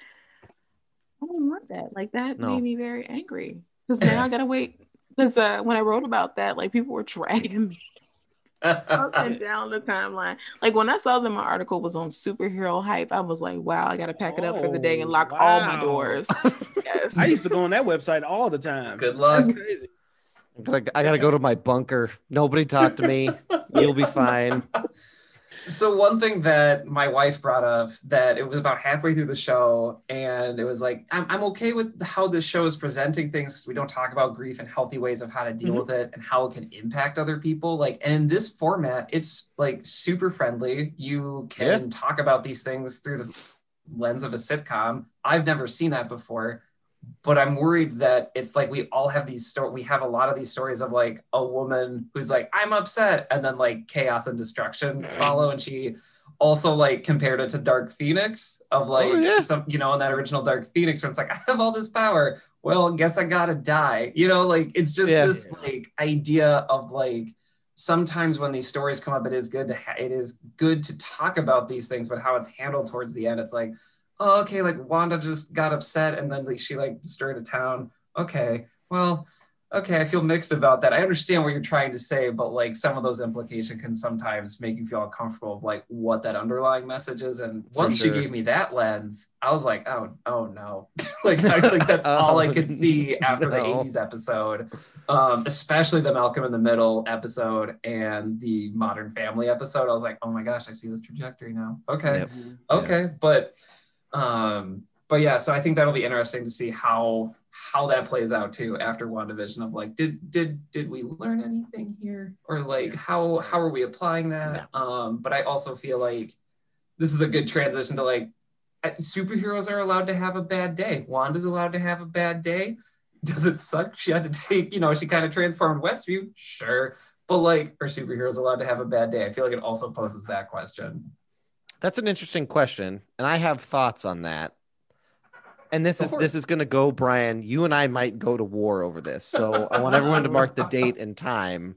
I don't want that. Like that No. made me very angry because now I gotta wait. Because uh, when I wrote about that, like people were dragging me up and down the timeline. Like when I saw that my article was on superhero hype, I was like, wow, I gotta pack it up for the day and Oh, lock all my doors. yes. I used to go on that website all the time. Good luck. That's crazy. I gotta, I gotta go to my bunker. Nobody talk to me. You'll be fine. So one thing that my wife brought up that it was about halfway through the show, and it was like, I'm, I'm okay with how this show is presenting things because we don't talk about grief and healthy ways of how to deal Mhm. with it and how it can impact other people. Like, and in this format, it's like super friendly. You can talk about these things through the lens of a sitcom. I've never seen that before. But I'm worried that it's like we all have these stories. We have a lot of these stories of like a woman who's like, I'm upset. And then like chaos and destruction follow. And she also like compared it to Dark Phoenix of oh, like yeah. some, you know, in that original Dark Phoenix where it's like, I have all this power. Well, guess I gotta die. You know, like it's just Yeah. this like idea of like sometimes when these stories come up, it is good to ha- it is good to talk about these things, but how it's handled towards the end, it's like, oh, okay, like Wanda just got upset and then like she like destroyed a town. Okay, well, okay, I feel mixed about that. I understand what you're trying to say, but like some of those implications can sometimes make you feel uncomfortable of like what that underlying message is. And once sure. she gave me that lens, I was like, oh, oh no. like I think that's all I could see after the 80s episode. Um, especially the Malcolm in the Middle episode and the Modern Family episode. I was like, oh my gosh, I see this trajectory now. Okay Yep. okay but um but yeah so i think that'll be interesting to see how how that plays out too after WandaVision of like did did did we learn anything here? Or like how how are we applying that? Um but i also feel like this is a good transition to like uh, superheroes are allowed to have a bad day. Wanda's allowed to have a bad day. Does it suck? She had to take you know she kind of transformed westview. Sure. But like are superheroes allowed to have a bad day? I feel like it also poses that question That's an interesting question, and I have thoughts on that. And this is this is gonna go, Brian. You and I might go to war over this. So I want everyone to mark the date and time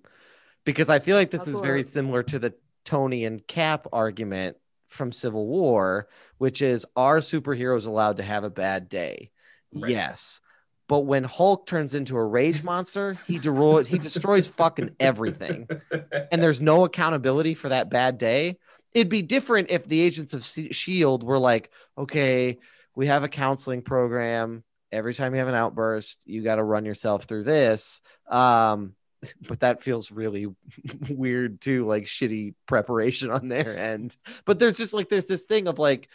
because I feel like this is very similar to the Tony and Cap argument from Civil War, which is are superheroes allowed to have a bad day? Right. Yes. But when Hulk turns into a rage monster, he dero- he destroys fucking everything. and there's no accountability for that bad day. It'd be different if the agents of Shield were like, okay, we have a counseling program. Every time you have an outburst, you got to run yourself through this. Um, but that feels really weird too, like shitty preparation on their end. But there's just like there's this thing of like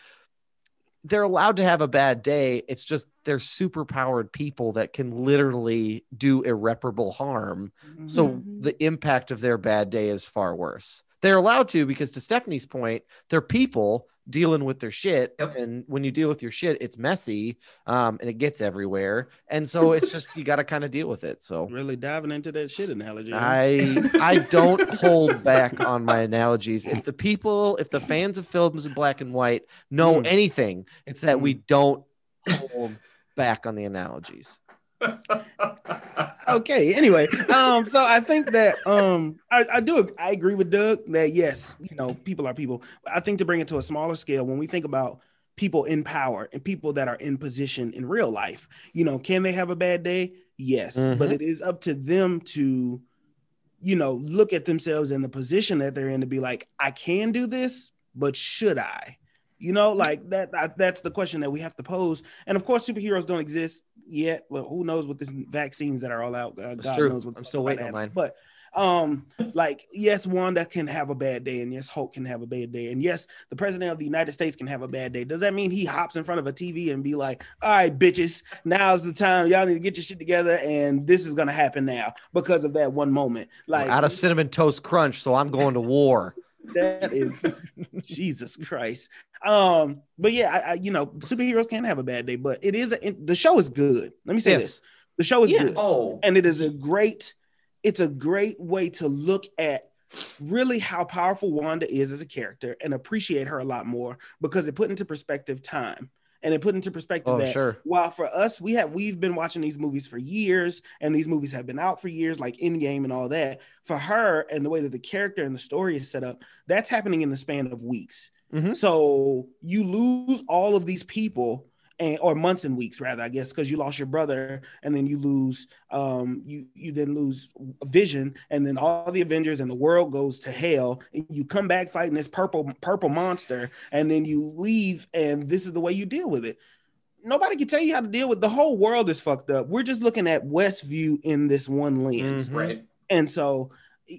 they're allowed to have a bad day. It's just they're super powered people that can literally do irreparable harm. So Mhm. the impact of their bad day is far worse. They're allowed to because to Stephanie's point, they're people dealing with their shit. Yep. And when you deal with your shit, it's messy um, and it gets everywhere. And so it's just you got to kind of deal with it. So really diving into that shit analogy. huh? I I don't hold back on my analogies. If the people, if the fans of films in black and white know Mm. anything, it's that we don't hold back on the analogies. Okay anyway um so i think that um I, I do i agree with doug that yes you know people are people. I think to bring it to a smaller scale when we think about people in power and people that are in position in real life you know can they have a bad day? Yes but Mhm. it is up to them to you know look at themselves in the position that they're in to be like i can do this but should i you know like that, that that's the question that we have to pose and of course superheroes don't exist yet well who knows what this vaccines that are all out uh, God true. knows what I'm still waiting on mine. but um like yes wanda can have a bad day and yes hulk can have a bad day and yes the president of the united states can have a bad day does that mean he hops in front of a tv and be like all right bitches now's the time y'all need to get your shit together and this is gonna happen now because of that one moment like We're out of cinnamon toast crunch, so I'm going to war. that is Jesus Christ. Um, but yeah, I, I you know, superheroes can't have a bad day, but it is a, the show is good. Let me say Yes. this: the show is Yeah. good, oh, and it is a great, it's a great way to look at really how powerful Wanda is as a character and appreciate her a lot more because it put into perspective time and it put into perspective Oh, that sure. while for us we have we've been watching these movies for years and these movies have been out for years like Endgame and all that for her and the way that the character and the story is set up that's happening in the span of weeks Mhm. so you lose all of these people and or months and weeks rather i guess because you lost your brother and then you lose um you you then lose vision and then all the avengers and the world goes to hell and you come back fighting this purple purple monster and then you leave and this is the way you deal with it nobody can tell you how to deal with the whole world is fucked up we're just looking at westview in this one lens Mhm. right. and so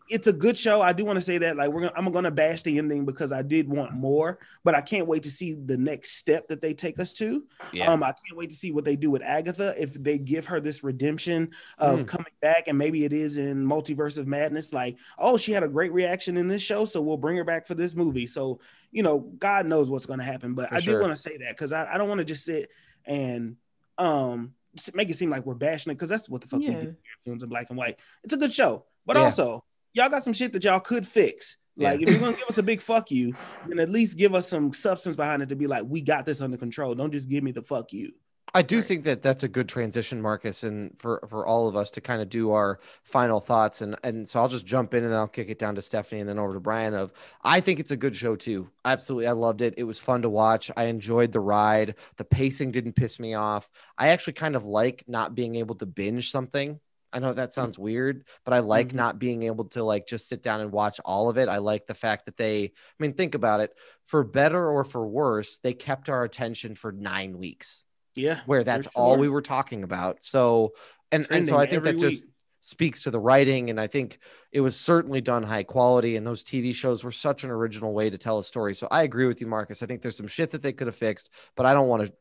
it's a good show. I do want to say that, like, we're gonna, I'm gonna bash the ending because I did want more, but I can't wait to see the next step that they take us to. Yeah. Um, I can't wait to see what they do with Agatha if they give her this redemption of Mm. coming back, and maybe it is in Multiverse of Madness. Like, oh, she had a great reaction in this show, so we'll bring her back for this movie. So, you know, God knows what's gonna happen, but For I sure. do want to say that because I, I don't want to just sit and um make it seem like we're bashing it because that's what the fuck we do films in black and white. It's a good show, but Yeah. also y'all got some shit that y'all could fix. Like if you're gonna give us a big fuck you, then at least give us some substance behind it to be like, we got this under control. Don't just give me the fuck you. I do think that that's a good transition, Marcus, and for for all of us to kind of do our final thoughts. And and so I'll just jump in and then I'll kick it down to Stephanie and then over to Brian. Of I think it's a good show too. Absolutely, I loved it. It was fun to watch. I enjoyed the ride. The pacing didn't piss me off. I actually kind of like not being able to binge something. I know that sounds weird, but I like Mhm. not being able to like just sit down and watch all of it. I like the fact that they, I mean, think about it. For better or for worse, they kept our attention for nine weeks Yeah. where that's all we were talking about. So, and, and so I think that just speaks to the writing. And I think it was certainly done high quality. And those TV shows were such an original way to tell a story. So I agree with you, Marcus. I think there's some shit that they could have fixed, but I don't want to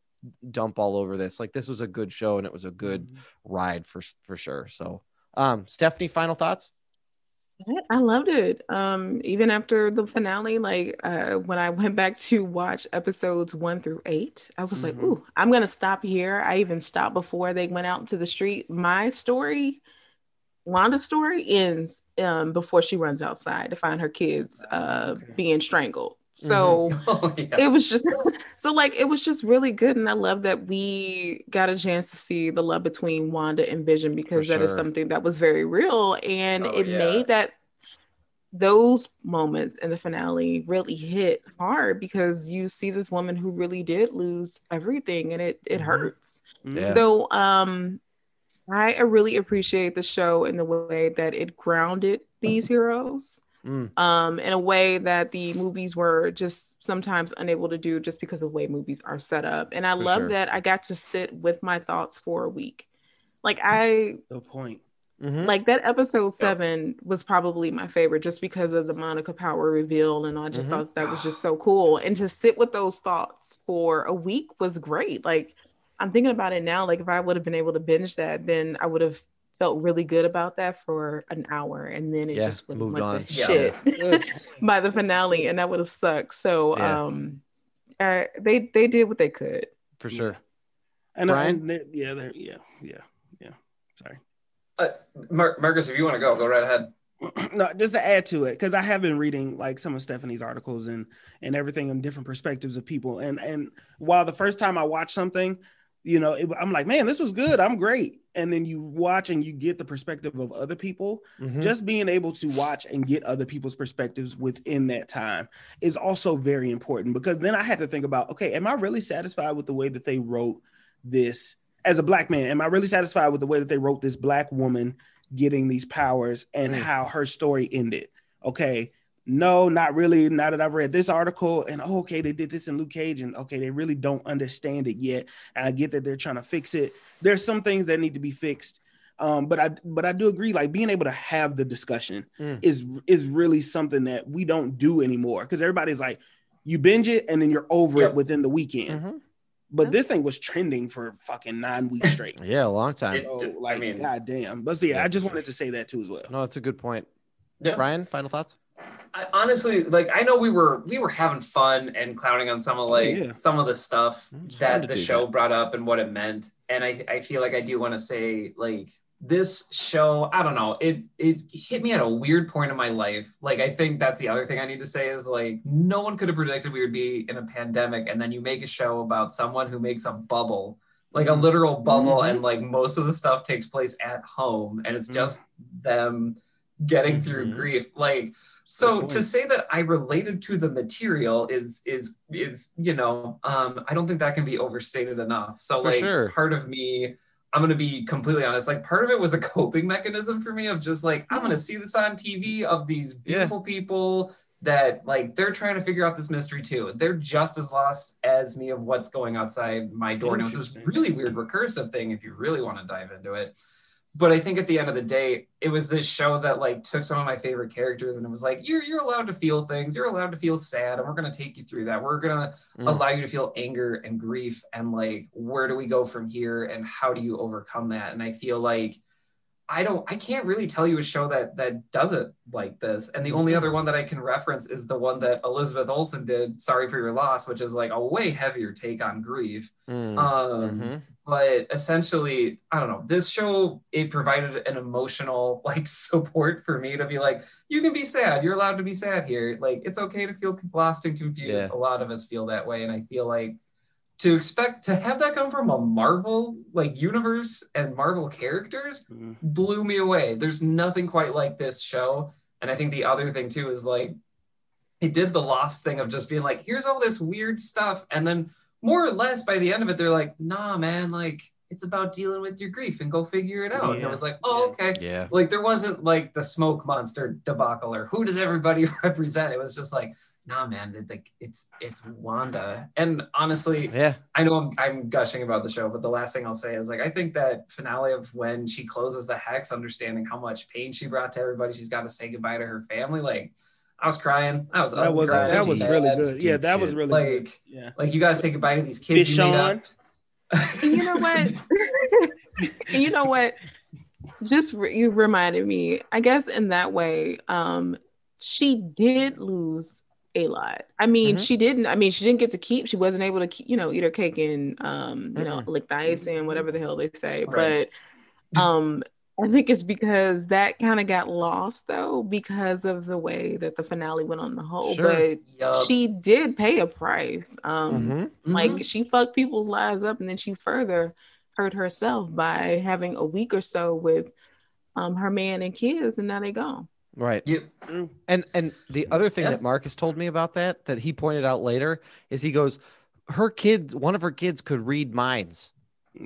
dump all over this. Like this was a good show and it was a good Mhm. ride for for sure. So, um, Stephanie, final thoughts? I loved it. Um, even after the finale, like uh, when I went back to watch episodes one through eight, I was like, Mhm. "Ooh, I'm gonna stop here." I even stopped before they went out into the street. My story, Wanda's story, ends um, before she runs outside to find her kids uh, Okay. being strangled. So Oh, yeah. it was just so like it was just really good and i love that we got a chance to see the love between wanda and vision because For that is sure. something that was very real and Oh, it yeah. made that those moments in the finale really hit hard because you see this woman who really did lose everything and it it Mhm. hurts Yeah. so um i really appreciate the show in the way that it grounded these heroes Mm. um, in a way that the movies were just sometimes unable to do just because of the way movies are set up. And I For love sure. that I got to sit with my thoughts for a week. Like I The point. Mhm. like that episode seven was probably my favorite just because of the Monica Power reveal, and I just Mhm. thought that was just so cool. And to sit with those thoughts for a week was great. Like I'm thinking about it now. Like if I would have been able to binge that, then I would have felt really good about that for an hour, and then it Yeah, just would have moved went on. to Yeah. shit Good. by the finale, and that would have sucked. So Yeah. um, uh, they they did what they could. For sure. And, Brian? and they- yeah, yeah, yeah, yeah. Sorry. Uh, Mar- Marcus, if you want to go, go right ahead. no, just to add to it, because I have been reading like some of Stephanie's articles and and everything on different perspectives of people. And and while the first time I watched something, you know, it, I'm like, man, this was good. I'm great. And then you watch and you get the perspective of other people. Mhm. Just being able to watch and get other people's perspectives within that time is also very important because then I had to think about, okay, am I really satisfied with the way that they wrote this as a black man? Am I really satisfied with the way that they wrote this black woman getting these powers and Mm. how her story ended? Okay, no, not really. Now that I've read this article and oh, okay, they did this in Luke Cage, and okay, they really don't understand it yet. And I get that they're trying to fix it. There's some things that need to be fixed. Um, but I but I do agree, like being able to have the discussion Mm. is is really something that we don't do anymore because everybody's like, you binge it and then you're over Yep. it within the weekend. Mhm. But this thing was trending for fucking nine weeks straight. Yeah, a long time. It- So, I like, mean- goddamn. But yeah, Yeah, I just wanted to say that too as well. No, that's a good point. Yeah. Brian, final thoughts? I, honestly, like I know we were we were having fun and clowning on some of like yeah. some of the stuff it's fun to that the show that. brought up and what it meant. And I I feel like I do want to say like this show, I don't know, it it hit me at a weird point in my life. Like I think that's the other thing I need to say is like no one could have predicted we would be in a pandemic and then you make a show about someone who makes a bubble. Like a literal bubble, Mhm. and like most of the stuff takes place at home, and it's Mhm. just them getting through Mhm. grief. Like, so to say that I related to the material is is is you know, um, I don't think that can be overstated enough. So For like, sure. part of me, I'm gonna be completely honest. Like, part of it was a coping mechanism for me of just like I'm gonna see this on TV of these Yeah. beautiful people that like they're trying to figure out this mystery too. They're just as lost as me of what's going outside my door. And it was this really weird recursive thing if you really want to dive into it. But I think at the end of the day, it was this show that like took some of my favorite characters and it was like, you're you're allowed to feel things, you're allowed to feel sad, and we're gonna take you through that. We're gonna Mm. allow you to feel anger and grief and like where do we go from here and how do you overcome that? And I feel like I don't I can't really tell you a show that that does it like this. And the only other one that I can reference is the one that Elizabeth Olsen did, Sorry for Your Loss, which is like a way heavier take on grief. Mm. Um Mhm. but essentially, I don't know. This show it provided an emotional like support for me to be like, you can be sad. You're allowed to be sad here. Like it's okay to feel lost and confused. Yeah. A lot of us feel that way, and I feel like to expect to have that come from a Marvel like universe and Marvel characters Mhm. blew me away. There's nothing quite like this show. And I think the other thing too is like it did the lost thing of just being like, here's all this weird stuff. And then more or less by the end of it, they're like, nah, man, like it's about dealing with your grief and go figure it out. And Yeah. it was like, oh, okay. Yeah. Like there wasn't like the smoke monster debacle or who does everybody represent? It was just like, nah, man, it, like it's it's Wanda. And honestly, Yeah. I know I'm, I'm gushing about the show, but the last thing I'll say is like I think that finale of when she closes the hex, understanding how much pain she brought to everybody, she's got to say goodbye to her family. Like I was crying. I was That was crying. that was really good. Yeah, Deep that was really Like- good. Yeah. Like you got to say goodbye to these kids you made up. And you know what? And you know what? Just re- you reminded me. I guess in that way, um, she did lose a lot. I mean, Mhm. she didn't. I mean, she didn't get to keep. She wasn't able to, keep, you know, eat her cake and, um, you know, Mm-mm. lick the ice and whatever the hell they say. Right. But, um, I think it's because that kind of got lost though because of the way that the finale went on the whole. Sure. But Yup. she did pay a price. Um, Mhm. like she fucked people's lives up, and then she further hurt herself by having a week or so with um her man and kids, and now they gone. Right. You- And and the other thing Yeah. that Marcus told me about that that he pointed out later is he goes, her kids, one of her kids could read minds.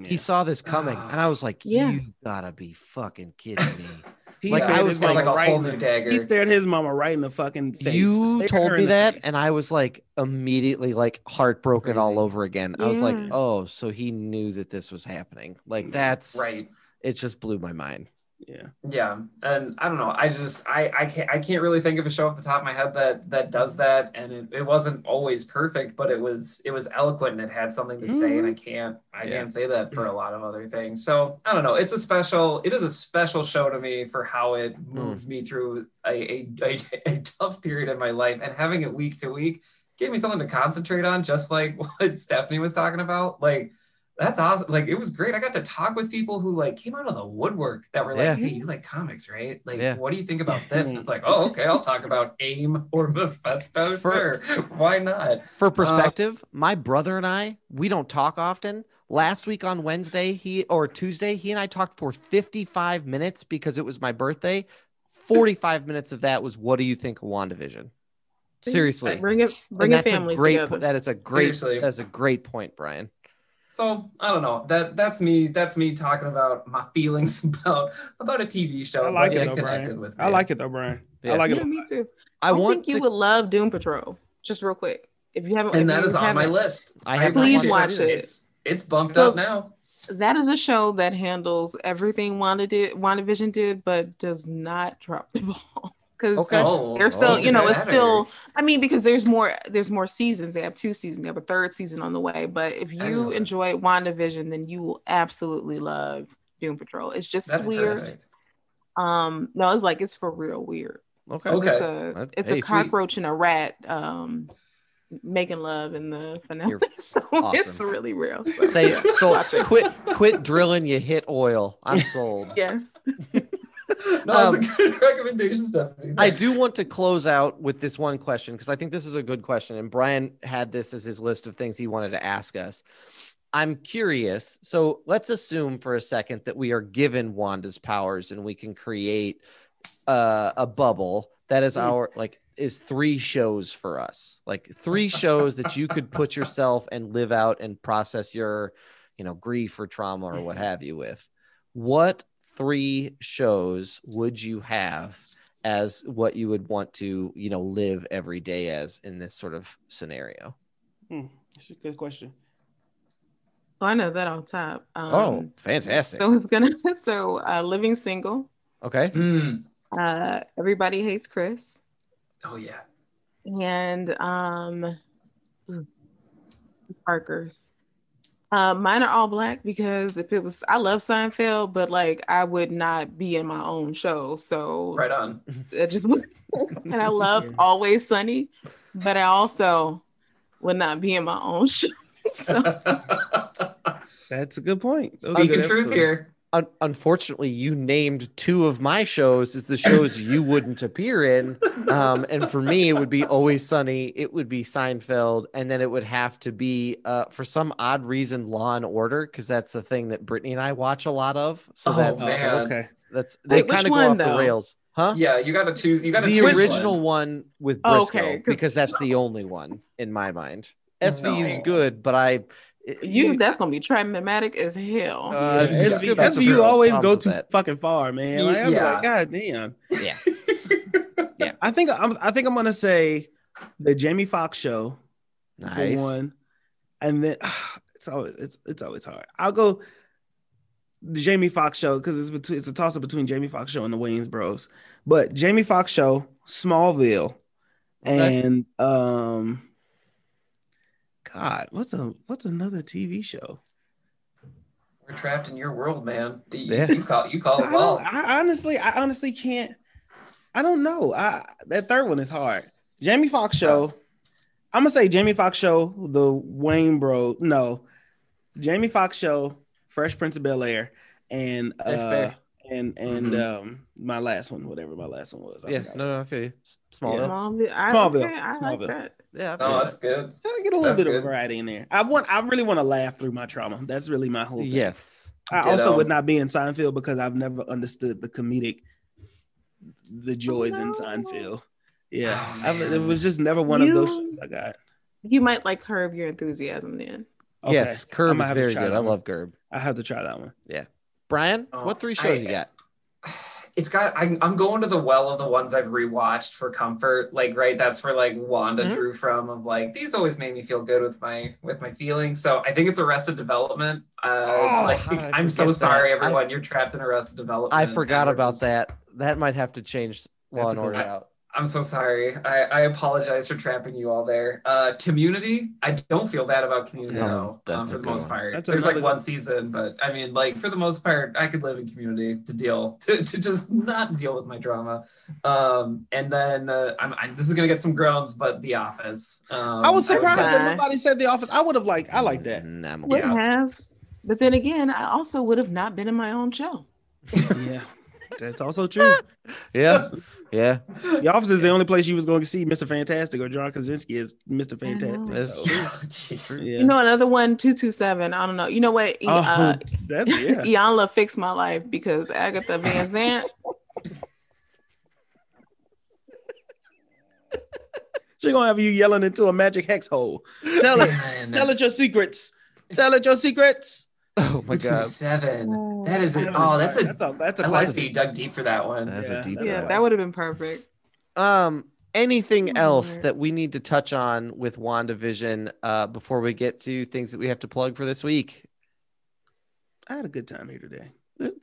He saw this coming, ah. and I was like, Yeah. "You gotta be fucking kidding me!" He Like, stared I his was It's mama like a right whole in the- dagger. He stared his mama right in the fucking face. you Stared told me that, face. and I was like immediately like heartbroken all over again. I was like, "Oh, so he knew that this was happening." Like that's right. It just blew my mind. Yeah. Yeah, and I don't know. I just I I can't I can't really think of a show off the top of my head that that does that, and it, it wasn't always perfect, but it was it was eloquent and it had something to say, and I mm-hmm. can't I Yeah. can't say that for a lot of other things. So I don't know. It's a special it is a special show to me for how it mm. moved me through a a, a a tough period in my life, and having it week to week gave me something to concentrate on, just like what Stephanie was talking about, like that's awesome. Like it was great. I got to talk with people who like came out of the woodwork that were like, Yeah. "Hey, you like comics, right? Like, Yeah. what do you think about this?" And it's like, "Oh, okay, I'll talk about AIM or Mephisto. For- Sure, why not?" For um, perspective, my brother and I, we don't talk often. Last week on Wednesday, he or Tuesday, he and I talked for 55 minutes because it was my birthday. 45 minutes of that was what do you think of WandaVision? Seriously. bring it, bring And your that's a families great together. that is a great Seriously. that's a great point, Brian. So I don't know. That that's me. That's me talking about my feelings about about a TV show. I like it it though, connected Brian. with me. I like it though, Brian. Yeah. I like it. yeah, a me too. I, I, want think you would love Doom Patrol. Just real quick, if you haven't, and if that you is on my haven't- list. I have not Please appreciate watch it. It's it's bumped So- up now. That is a show that handles everything Wanda did, WandaVision did, but does not drop the ball. Because Okay. Oh, they're still, oh, you know, it's still. I mean, because there's more, there's more seasons. They have two seasons. They have a third season on the way. But if you Excellent. enjoy WandaVision, then you will absolutely love Doom Patrol. It's just That's weird. perfect. Um, no, it's like it's for real weird. Okay. Okay. It's a it's hey, a sweet. cockroach and a rat um making love in the finale. You're so it's awesome. really real. So, Say yeah, so watch it. quit quit drilling you hit oil. I'm sold. Yes. No, Um, a good recommendation, Stephanie. I do want to close out with this one question because I think this is a good question. And Brian had this as his list of things he wanted to ask us. I'm curious. So let's assume for a second that we are given Wanda's powers and we can create uh, a bubble that is Mm. our like is three shows for us like three shows that you could put yourself and live out and process your you know grief or trauma or what have you with what three shows would you have as what you would want to you know live every day as in this sort of scenario Hmm, That's a good question. Oh, I know that off top. Um, oh fantastic So it's gonna so uh, living single. okay Mm. Uh, everybody hates Chris, Oh yeah. and um, hmm, Parker's. Uh, mine are all black because if it was, I love Seinfeld, but like I would not be in my own show. So Right on. it just and I love Always Sunny, but I also would not be in my own show. So That's a good point. Those Speaking good truth episodes. here. Un- unfortunately, you named two of my shows as the shows you wouldn't appear in. Um, and for me, it would be Always Sunny, it would be Seinfeld, and then it would have to be, uh, for some odd reason, Law and Order, because that's the thing that Brittany and I watch a lot of. So Oh, that's Oh, man. okay. that's they kind of go one, off the rails, huh? Yeah, you got to choose. You got to the choose original one. one, with Oh, Briscoe, because that's the only one in my mind. SVU's No. good, but I you, that's gonna be traumatic as hell. Uh, Yeah, it's- it's SVU good, but SVU always go too that. fucking far, man. Like, I'm Yeah. like, God damn. Yeah. yeah. I think I'm. I think I'm gonna say the Jamie Foxx show nice. for one, and then it's always it's it's always hard. I'll go the Jamie Foxx show because it's between it's a toss up between Jamie Foxx show and the Wayans Bros. But Jamie Foxx show, Smallville, Okay. and um, God, what's a what's another TV show? We're trapped in your world, man. The- You, Yeah. you call you call it don't- well. I honestly, I honestly can't. I don't know. I that third one is hard. Jamie Foxx show. I'm gonna say Jamie Foxx show, the Wayne Bro. No, Jamie Foxx show, Fresh Prince of Bel Air, and uh, fair. and and Mhm. um my last one, whatever my last one was. I Yeah, forgot. no, no, I feel you. Smallville. Yeah. Smallville. I, Smallville. okay, I like Smallville. that. Yeah, I feel No, that. that's good. I get a little That's bit of variety in there. I want I really want to laugh through my trauma. That's really my whole thing. yes. I also would not be in Seinfeld because I've never understood the comedic the joys in no. Seinfeld. Yeah. Oh, I, it was just never one of those shows I got. You might like Curb Your Enthusiasm then. Okay. Yes, Curb is very good. that I love Curb. I have to try that one. Yeah, Brian, Oh, what three shows I- you got? It's got. I, I'm going to the well of the ones I've rewatched for comfort. Like, right, that's where like Wanda Mhm. drew from. Of like, these always made me feel good with my with my feelings. So I think it's Arrested Development. Uh, Oh, like, I'm so forget that? sorry, I- everyone. You're trapped in Arrested Development. I forgot about just- that. That might have to change Law and Order out. I'm so sorry. I, I apologize for trapping you all there. Uh, community, I don't feel bad about Community No, though. that's um, for the most one. part, That's there's like another one season, but I mean, like for the most part, I could live in Community to deal to, to just not deal with my drama. Um, and then uh, I'm, I, this is gonna get some groans, but The Office. Um, I was surprised put- that nobody said The Office. I would have liked. I like that. Mm, I'm Would okay. have. But then again, I also would have not been in my own show. yeah, that's also true. Yeah, yeah. The Office is the only place you was going to see Mr. Fantastic or John Krasinski as Mr. Fantastic. That's so, Yeah. You know, another one, 227. I don't know. You know what? oh, Uh, that, yeah. Iyanla fixed my life because Agatha Van Zant. She gonna have you yelling into a magic hex hole. Tell it, Man. tell it your secrets. Tell it your secrets. Oh my god, Seven. That is it. Seven Oh, is that's a. that's a that's a I like that you dug deep for that one. that's Yeah, a deep. that's yeah, a that would have been perfect. Um, anything else that we need to touch on with WandaVision uh, before we get to things that we have to plug for this week? I had a good time here today.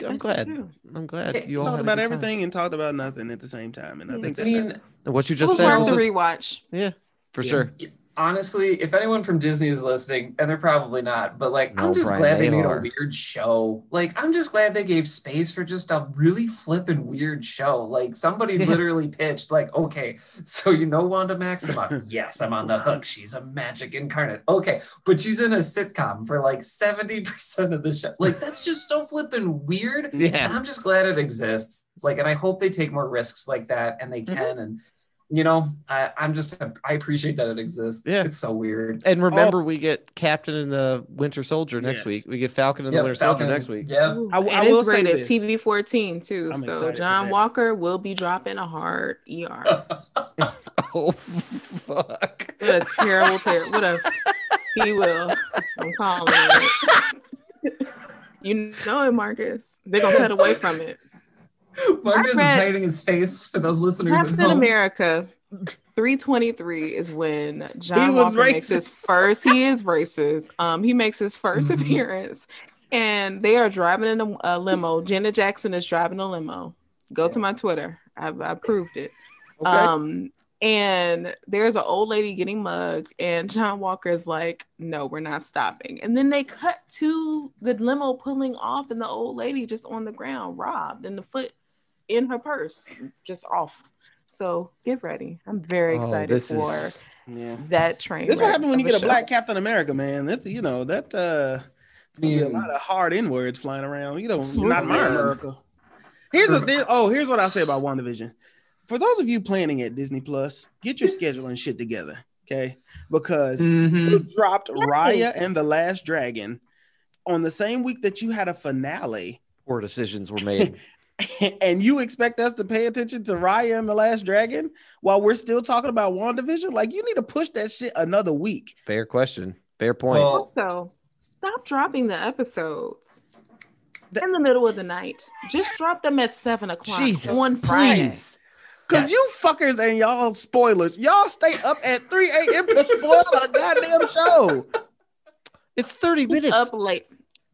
I'm glad. I'm glad you all Talked about good time. everything and talked about nothing at the same time, and I think I that's mean, What you just said worth was the rewatch. yeah, for Yeah. sure. Honestly, if anyone from Disney is listening, and they're probably not, but like, No, I'm just Brian, glad they, they made are. a weird show. Like, I'm just glad they gave space for just a really flippin' weird show. Like, somebody literally pitched, like, okay, so you know Wanda Maximoff? yes, I'm on the hook. She's a magic incarnate. Okay, but she's in a sitcom for like 70% of the show. Like, that's just so flippin' weird. And Yeah, I'm just glad it exists. Like, and I hope they take more risks like that, and they Mm-hmm. can. And you know, I, I'm just I appreciate that it exists. Yeah. it's so weird. and remember, we get Captain and the Winter Soldier next Yes. week. We get Falcon and Yep, the Winter Falcon, Soldier next week. Yeah, I- I and will it's say rated this. TV 14 too. I'm so John. Walker will be dropping a hard ER. Oh fuck! What a terrible, terrible. What a he will. I'm calling it. You know it, Marcus. They're gonna cut away from it. Marcus is hiding his face for those listeners at Captain home. America 323 is when John He was Walker makes his first. He is racist. Um, he makes his 1st Mhm. appearance, and they are driving in a, a limo. Jenna Jackson is driving a limo. Go to my Twitter. I've I proved it. Okay. Um, and there's an old lady getting mugged, and John Walker is like, "No, we're not stopping." And then they cut to the limo pulling off, and the old lady just on the ground, robbed, and the foot in her purse, just off. So get ready. I'm very Oh, excited this for is yeah. that train. This is what wreck when you get a black. Captain America, man. That's you know that uh, it's gonna be a lot of hard N words flying around. You know, Ooh, not my. America. Here's a thing. Oh, here's what I'll say about WandaVision. For those of you planning at Disney Plus, get your schedule and shit together, okay? Because Mhm. you dropped Raya and the Last Dragon on the same week that you had a finale, Poor decisions were made. and you expect us to pay attention to Raya and the Last Dragon while we're still talking about WandaVision? Like, you need to push that shit another week. Fair question. Fair point. Well, Also, stop dropping the episodes The- in the middle of the night. Just drop them at seven o'clock Jesus, on Friday. please. Cause Yes. you fuckers and y'all spoilers, y'all stay up at 3 a.m. to spoil a goddamn show. It's 30 minutes. up late.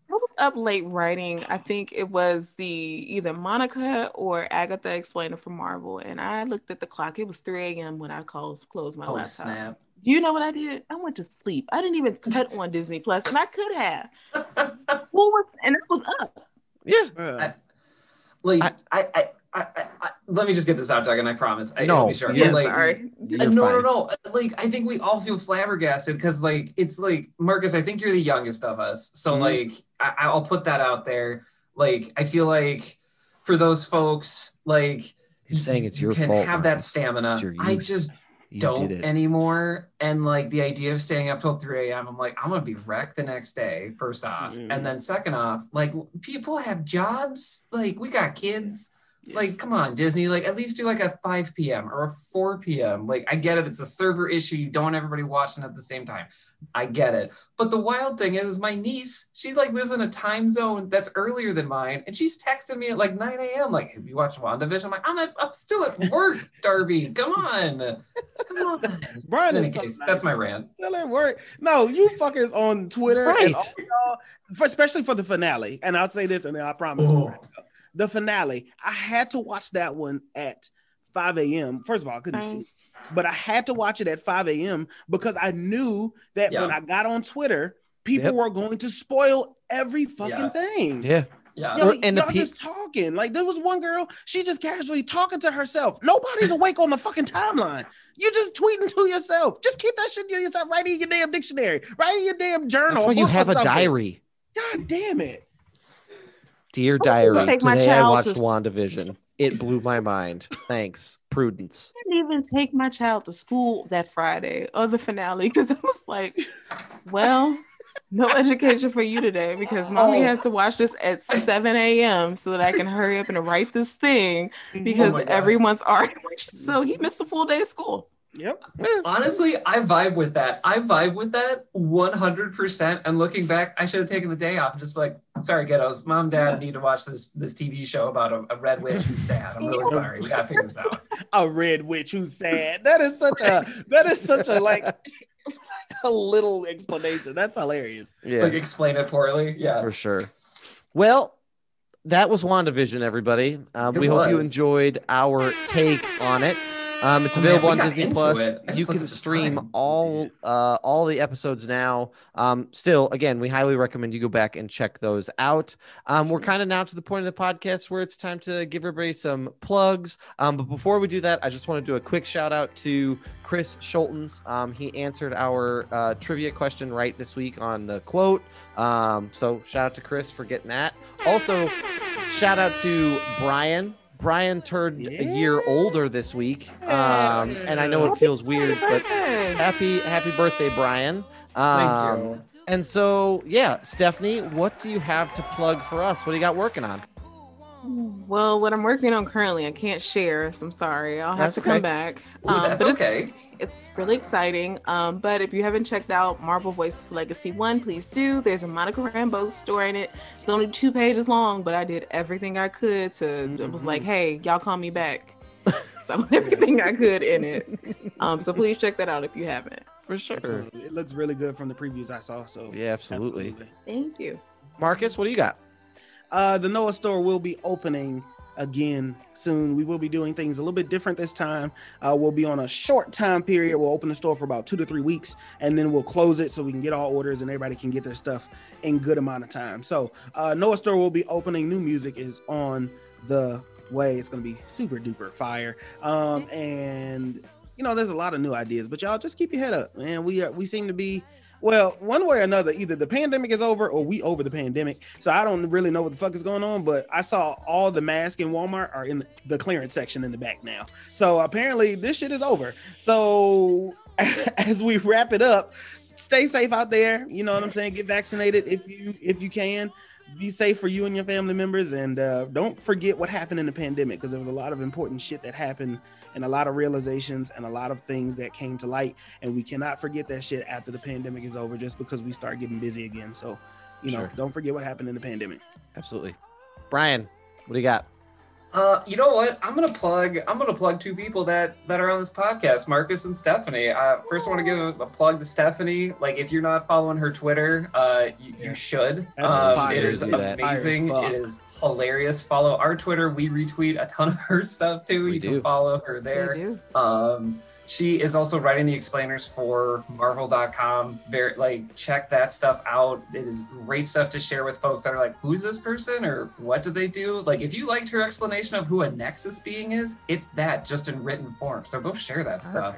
I was up late writing. I think it was the either Monica or Agatha explaining for Marvel, and I looked at the clock. It was 3 a.m. when I closed closed my oh laptop. snap! Do you know what I did? I went to sleep. I didn't even cut on Disney Plus, and I could have. Who was? And it was up. Yeah. Bruh. Like I- I, I, I, I, I, let me just get this out, Doug, and I promise. I, No, I'll be sure. Yeah, Yeah, like, sorry. No, no, no. Like, I think we all feel flabbergasted because, like, it's like Marcus. I think you're the youngest of us, so Mhm. like, I, I'll put that out there. Like, I feel like for those folks, like He's saying it's your you your can fault. have that stamina. I just You don't anymore. And like the idea of staying up till 3 a.m., I'm like, I'm gonna be wrecked the next day, first off. Mhm. And then second off, like people have jobs, like we got kids. Like, come on, Disney, like at least do like a 5 p.m. or a 4 p.m. Like, I get it, it's a server issue. You don't want everybody watching at the same time. I get it. But the wild thing is, is my niece, she like lives in a time zone that's earlier than mine, and she's texting me at like 9 a.m. Like, have you watched WandaVision? I'm like, I'm, at, I'm still at work, Darby. Come on. Come on. Brian In is any so case, that's my rant. Still at work. No, you fuckers on Twitter, and Right. all y'all, for, especially for the finale. And I'll say this, and then I promise. Oh. The finale, I had to watch that one at 5 a.m. First of all, I couldn't Same. see, but I had to watch it at 5 a.m. because I knew that Yeah. when I got on Twitter, people Yep. were going to spoil every fucking Yeah. thing. Yeah. Yeah. Y'all, and the y'all pe- just talking. Like there was one girl, she just casually talking to herself. Nobody's awake on the fucking timeline. You're just tweeting to yourself. Just keep that shit to yourself. Write in your damn dictionary. Write in your damn journal. That's why you have a something. diary. God damn it. Dear diary, today I watched to- WandaVision. It blew my mind. Thanks. Prudence. I didn't even take my child to school that Friday or the finale because I was like, well, no education for you today because mommy Oh. has to watch this at 7 a.m. so that I can hurry up and write this thing oh because Oh my God. everyone's already so he missed a full day of school. Yep. Honestly, I vibe with that. I vibe with that 100%. And looking back, I should have taken the day off and just like, sorry, kiddos, mom, dad need to watch this this TV show about a, a red witch who's sad. I'm really sorry. We gotta figure this out. A red witch who's sad. That is such a that is such a like a little explanation. That's hilarious. Yeah. Like explain it poorly. Yeah. for sure. Well, that was WandaVision, everybody. Um, It we hope you enjoyed our take on it. Um, it's Oh, man, available on Disney Plus. it. I just You can stream time. all uh, all the episodes now. Um, still, again, we highly recommend you go back and check those out. Um, we're kind of now to the point of the podcast where it's time to give everybody some plugs. Um, but before we do that, I just want to do a quick shout out to Chris Schultens. Um, he answered our uh, trivia question right this week on the quote. Um, so shout out to Chris for getting that. Also, shout out to Brian. Brian turned a year older this week, um, and I know it feels weird, but happy happy birthday, Brian! Thank Um, you. And so, yeah, Stephanie, what do you have to plug for us? What do you got working on? Well, what I'm working on currently, I can't share, so I'm sorry. I'll have That's to okay. come back. Ooh, Um, that's but it's- okay. It's really exciting. Um, but if you haven't checked out Marvel Voices Legacy One, please do. There's a Monica Rambeau story in it. It's only two pages long, but I did everything I could to. It was like, hey, y'all call me back. so everything I could in it. Um, so please check that out if you haven't. For sure. It looks really good from the previews I saw. So Yeah, absolutely. Thank you. Marcus, what do you got? Uh, the Noah store will be opening again soon. We will be doing things a little bit different this time. Uh, we'll be on a short time period. We'll open the store for about two to three weeks, and then we'll close it so we can get all orders and everybody can get their stuff in good amount of time. So uh, Noah store will be opening. New music is on the way. It's gonna be super duper fire. Um, and you know, there's a lot of new ideas, but y'all just keep your head up, man. We are we seem to be well, one way or another, either the pandemic is over or we over the pandemic. So I don't really know what the fuck is going on, but I saw all the masks in Walmart are in the clearance section in the back now. So apparently this shit is over. So as we wrap it up, stay safe out there. You know what I'm saying? Get vaccinated if you if you can. Be safe for you and your family members, and uh, don't forget what happened in the pandemic because there was a lot of important shit that happened and a lot of realizations and a lot of things that came to light and we cannot forget that shit after the pandemic is over just because we start getting busy again so you know Sure. don't forget what happened in the pandemic Absolutely. Brian, what do you got? Uh, you know what? I'm gonna plug. I'm gonna plug two people that that are on this podcast, Marcus and Stephanie. Uh, first, I want to give a, a plug to Stephanie. Like, if you're not following her Twitter, uh, you, Yeah. you should. Um, it is amazing. Fire as fuck. It is hilarious. Follow our Twitter. We retweet a ton of her stuff too. We you do. can follow her They there. do. Um, she is also writing the explainers for Marvel.com. Very like check that stuff out. It is great stuff to share with folks that are like, who's this person or what do they do? Like, if you liked her explanation of who a Nexus being is, it's that just in written form. So go share that stuff.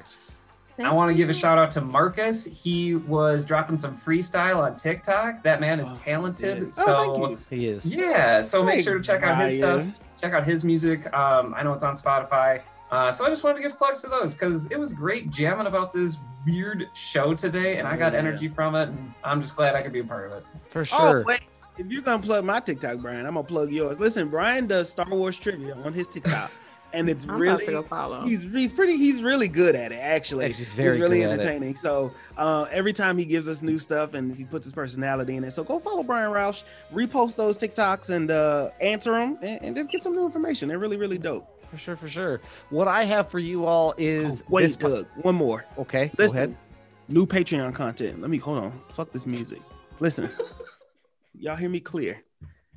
I want to give a shout out to Marcus. He was dropping some freestyle on TikTok. That man is Oh, talented. yeah. So Oh, thank you. He is. yeah, so make sure to check out his Brian. stuff. check out his music. Um, I know it's on Spotify. Uh, so I just wanted to give plugs to those because it was great jamming about this weird show today, and I got energy from it. And I'm just glad I could be a part of it. For sure. Oh, wait. If you're gonna plug my TikTok, Brian, I'm gonna plug yours. Listen, Brian does Star Wars trivia on his TikTok, and it's I'm about really to go follow. he's he's pretty he's really good at it actually. Actually, very he's really good at it. entertaining. So uh, every time he gives us new stuff and he puts his personality in it. So go follow Brian Roush, repost those TikToks and uh, answer them, and, and just get some new information. They're really really dope. For sure, for sure. What I have for you all is Oh, wait, this po- Doug, one more. okay. Go ahead. new Patreon content. Let me hold on. Fuck this music. Listen, y'all hear me clear.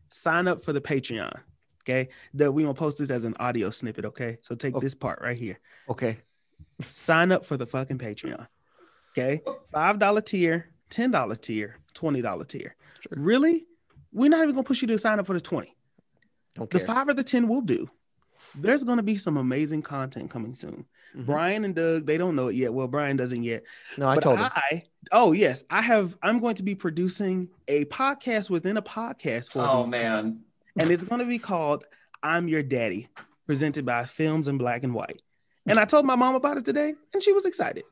Sign up for the Patreon. Okay, that we gonna post this as an audio snippet. Okay, so take Okay. this part right here. Okay. Sign up for the fucking Patreon. Okay, five dollar tier, ten dollar tier, twenty dollar tier. Really, we're not even gonna push you to sign up for the twenty. Don't The care. five or the ten will do. There's gonna be some amazing content coming soon. Mhm. Brian and Doug, they don't know it yet. Well, Brian doesn't yet. No, I but told him. I, oh yes, I have. I'm going to be producing a podcast within a podcast for Oh these, man, and it's going to be called "I'm Your Daddy," presented by Films in Black and White. And I told my mom about it today, and she was excited.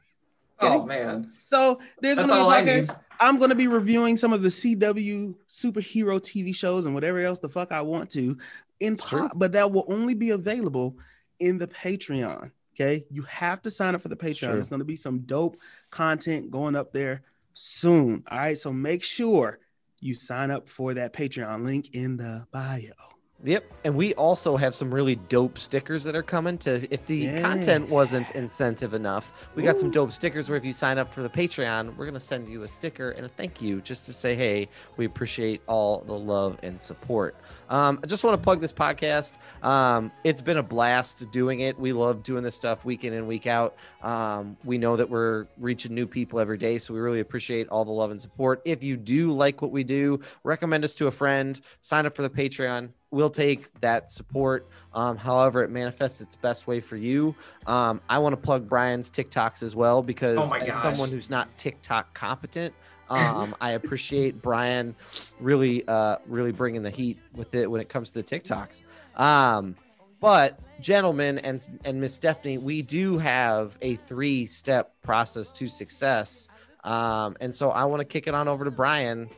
oh man, So there's going to be I a need. podcast. I'm going to be reviewing some of the CW superhero TV shows and whatever else the fuck I want to in pod, but that will only be available in the Patreon. Okay, you have to sign up for the Patreon. It's There's going to be some dope content going up there soon. All right, so make sure you sign up for that Patreon link in the bio. Yep. And we also have some really dope stickers that are coming to if the Yeah. content wasn't incentive enough, we got some dope stickers where if you sign up for the Patreon, we're gonna send you a sticker and a thank you just to say, hey, we appreciate all the love and support. Um, I just want to plug this podcast. Um, it's been a blast doing it. We love doing this stuff week in and week out. Um, we know that we're reaching new people every day, so we really appreciate all the love and support. If you do like what we do, recommend us to a friend, sign up for the Patreon. We'll take that support, um, however it manifests its best way for you. Um, I want to plug Brian's TikToks as well because Oh as someone who's not TikTok competent, um, I appreciate Brian really, uh, really bringing the heat with it when it comes to the TikToks. Um, but gentlemen and and Miss Stephanie, we do have a three step process to success, um, and so I want to kick it on over to Brian.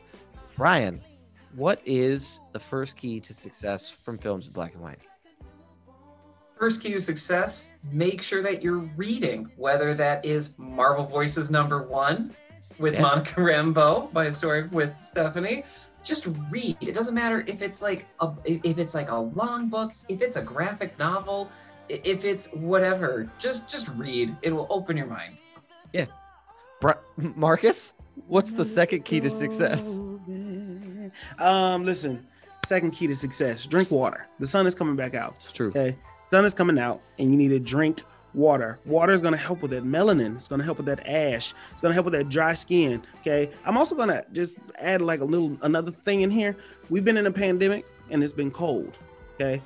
Brian, what is the first key to success from films in black and white? First key to success: make sure that you're reading, whether that is Marvel Voices number one with Yeah. Monica Rambeau by a story with Stephanie. Just read. It doesn't matter if it's like a if it's like a long book, if it's a graphic novel, if it's whatever. Just just read. It will open your mind. Bri- Marcus, what's the second key to success? Um, listen, second key to success: drink water. The sun is coming back out. It's true. Okay, sun is coming out, and you need to drink water. Water is going to help with that melanin. It's going to help with that ash. It's going to help with that dry skin. Okay, I'm also going to just add like a little another thing in here. We've been in a pandemic, and it's been cold. Okay,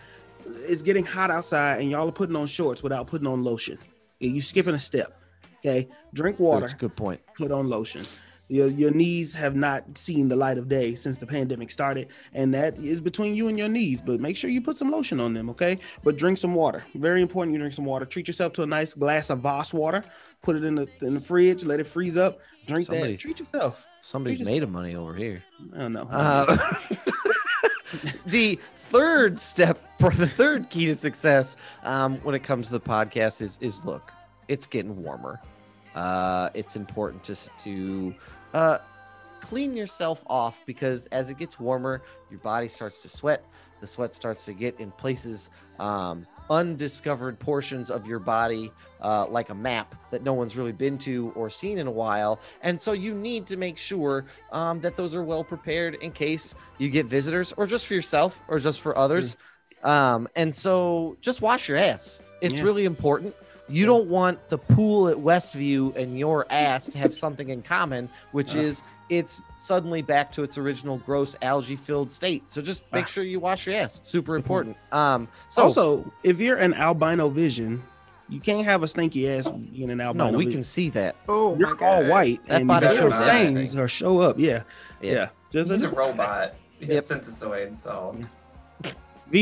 it's getting hot outside, and y'all are putting on shorts without putting on lotion. You skipping a step. Okay, drink water That's a good point. put on lotion. Your, your knees have not seen the light of day since the pandemic started, and that is between you and your knees. But make sure you put some lotion on them, okay? But drink some water. Very important. You drink some water. Treat yourself to a nice glass of Voss water. Put it in the in the fridge. Let it freeze up. Drink Somebody- that. Treat yourself. Somebody's just- made of money over here. I don't know. Uh, the third step for the third key to success um, when it comes to the podcast is is look, it's getting warmer. Uh, it's important to to uh, clean yourself off because as it gets warmer, your body starts to sweat. The sweat starts to get in places, um, undiscovered portions of your body, uh, like a map that no one's really been to or seen in a while. And so you need to make sure um, that those are well prepared in case you get visitors or just for yourself or just for others. Um, and so just wash your ass. It's Yeah. really important. You don't want the pool at Westview and your ass to have something in common, which Uh. is it's suddenly back to its original gross algae filled state. So just make Ah. sure you wash your ass. Super important. Um, so also, if you're an albino vision, you can't have a stinky ass in an albino. no, we vision. can see that. Oh my You're all white, That and body your shows stains or show up. Yeah, Yeah. yeah. Just He's a robot. He's Yep. a synthezoid. So V.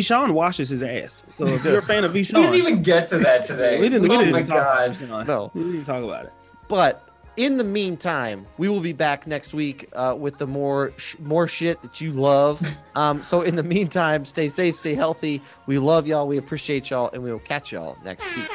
Sean washes his ass. So if you're a fan of V. We didn't even get to that today. we didn't. We oh didn't my even talk about god. V. No. We didn't even talk about it. But in the meantime, we will be back next week uh, with the more sh- more shit that you love. Um, so in the meantime, stay safe, stay healthy. We love y'all. We appreciate y'all, and we will catch y'all next week.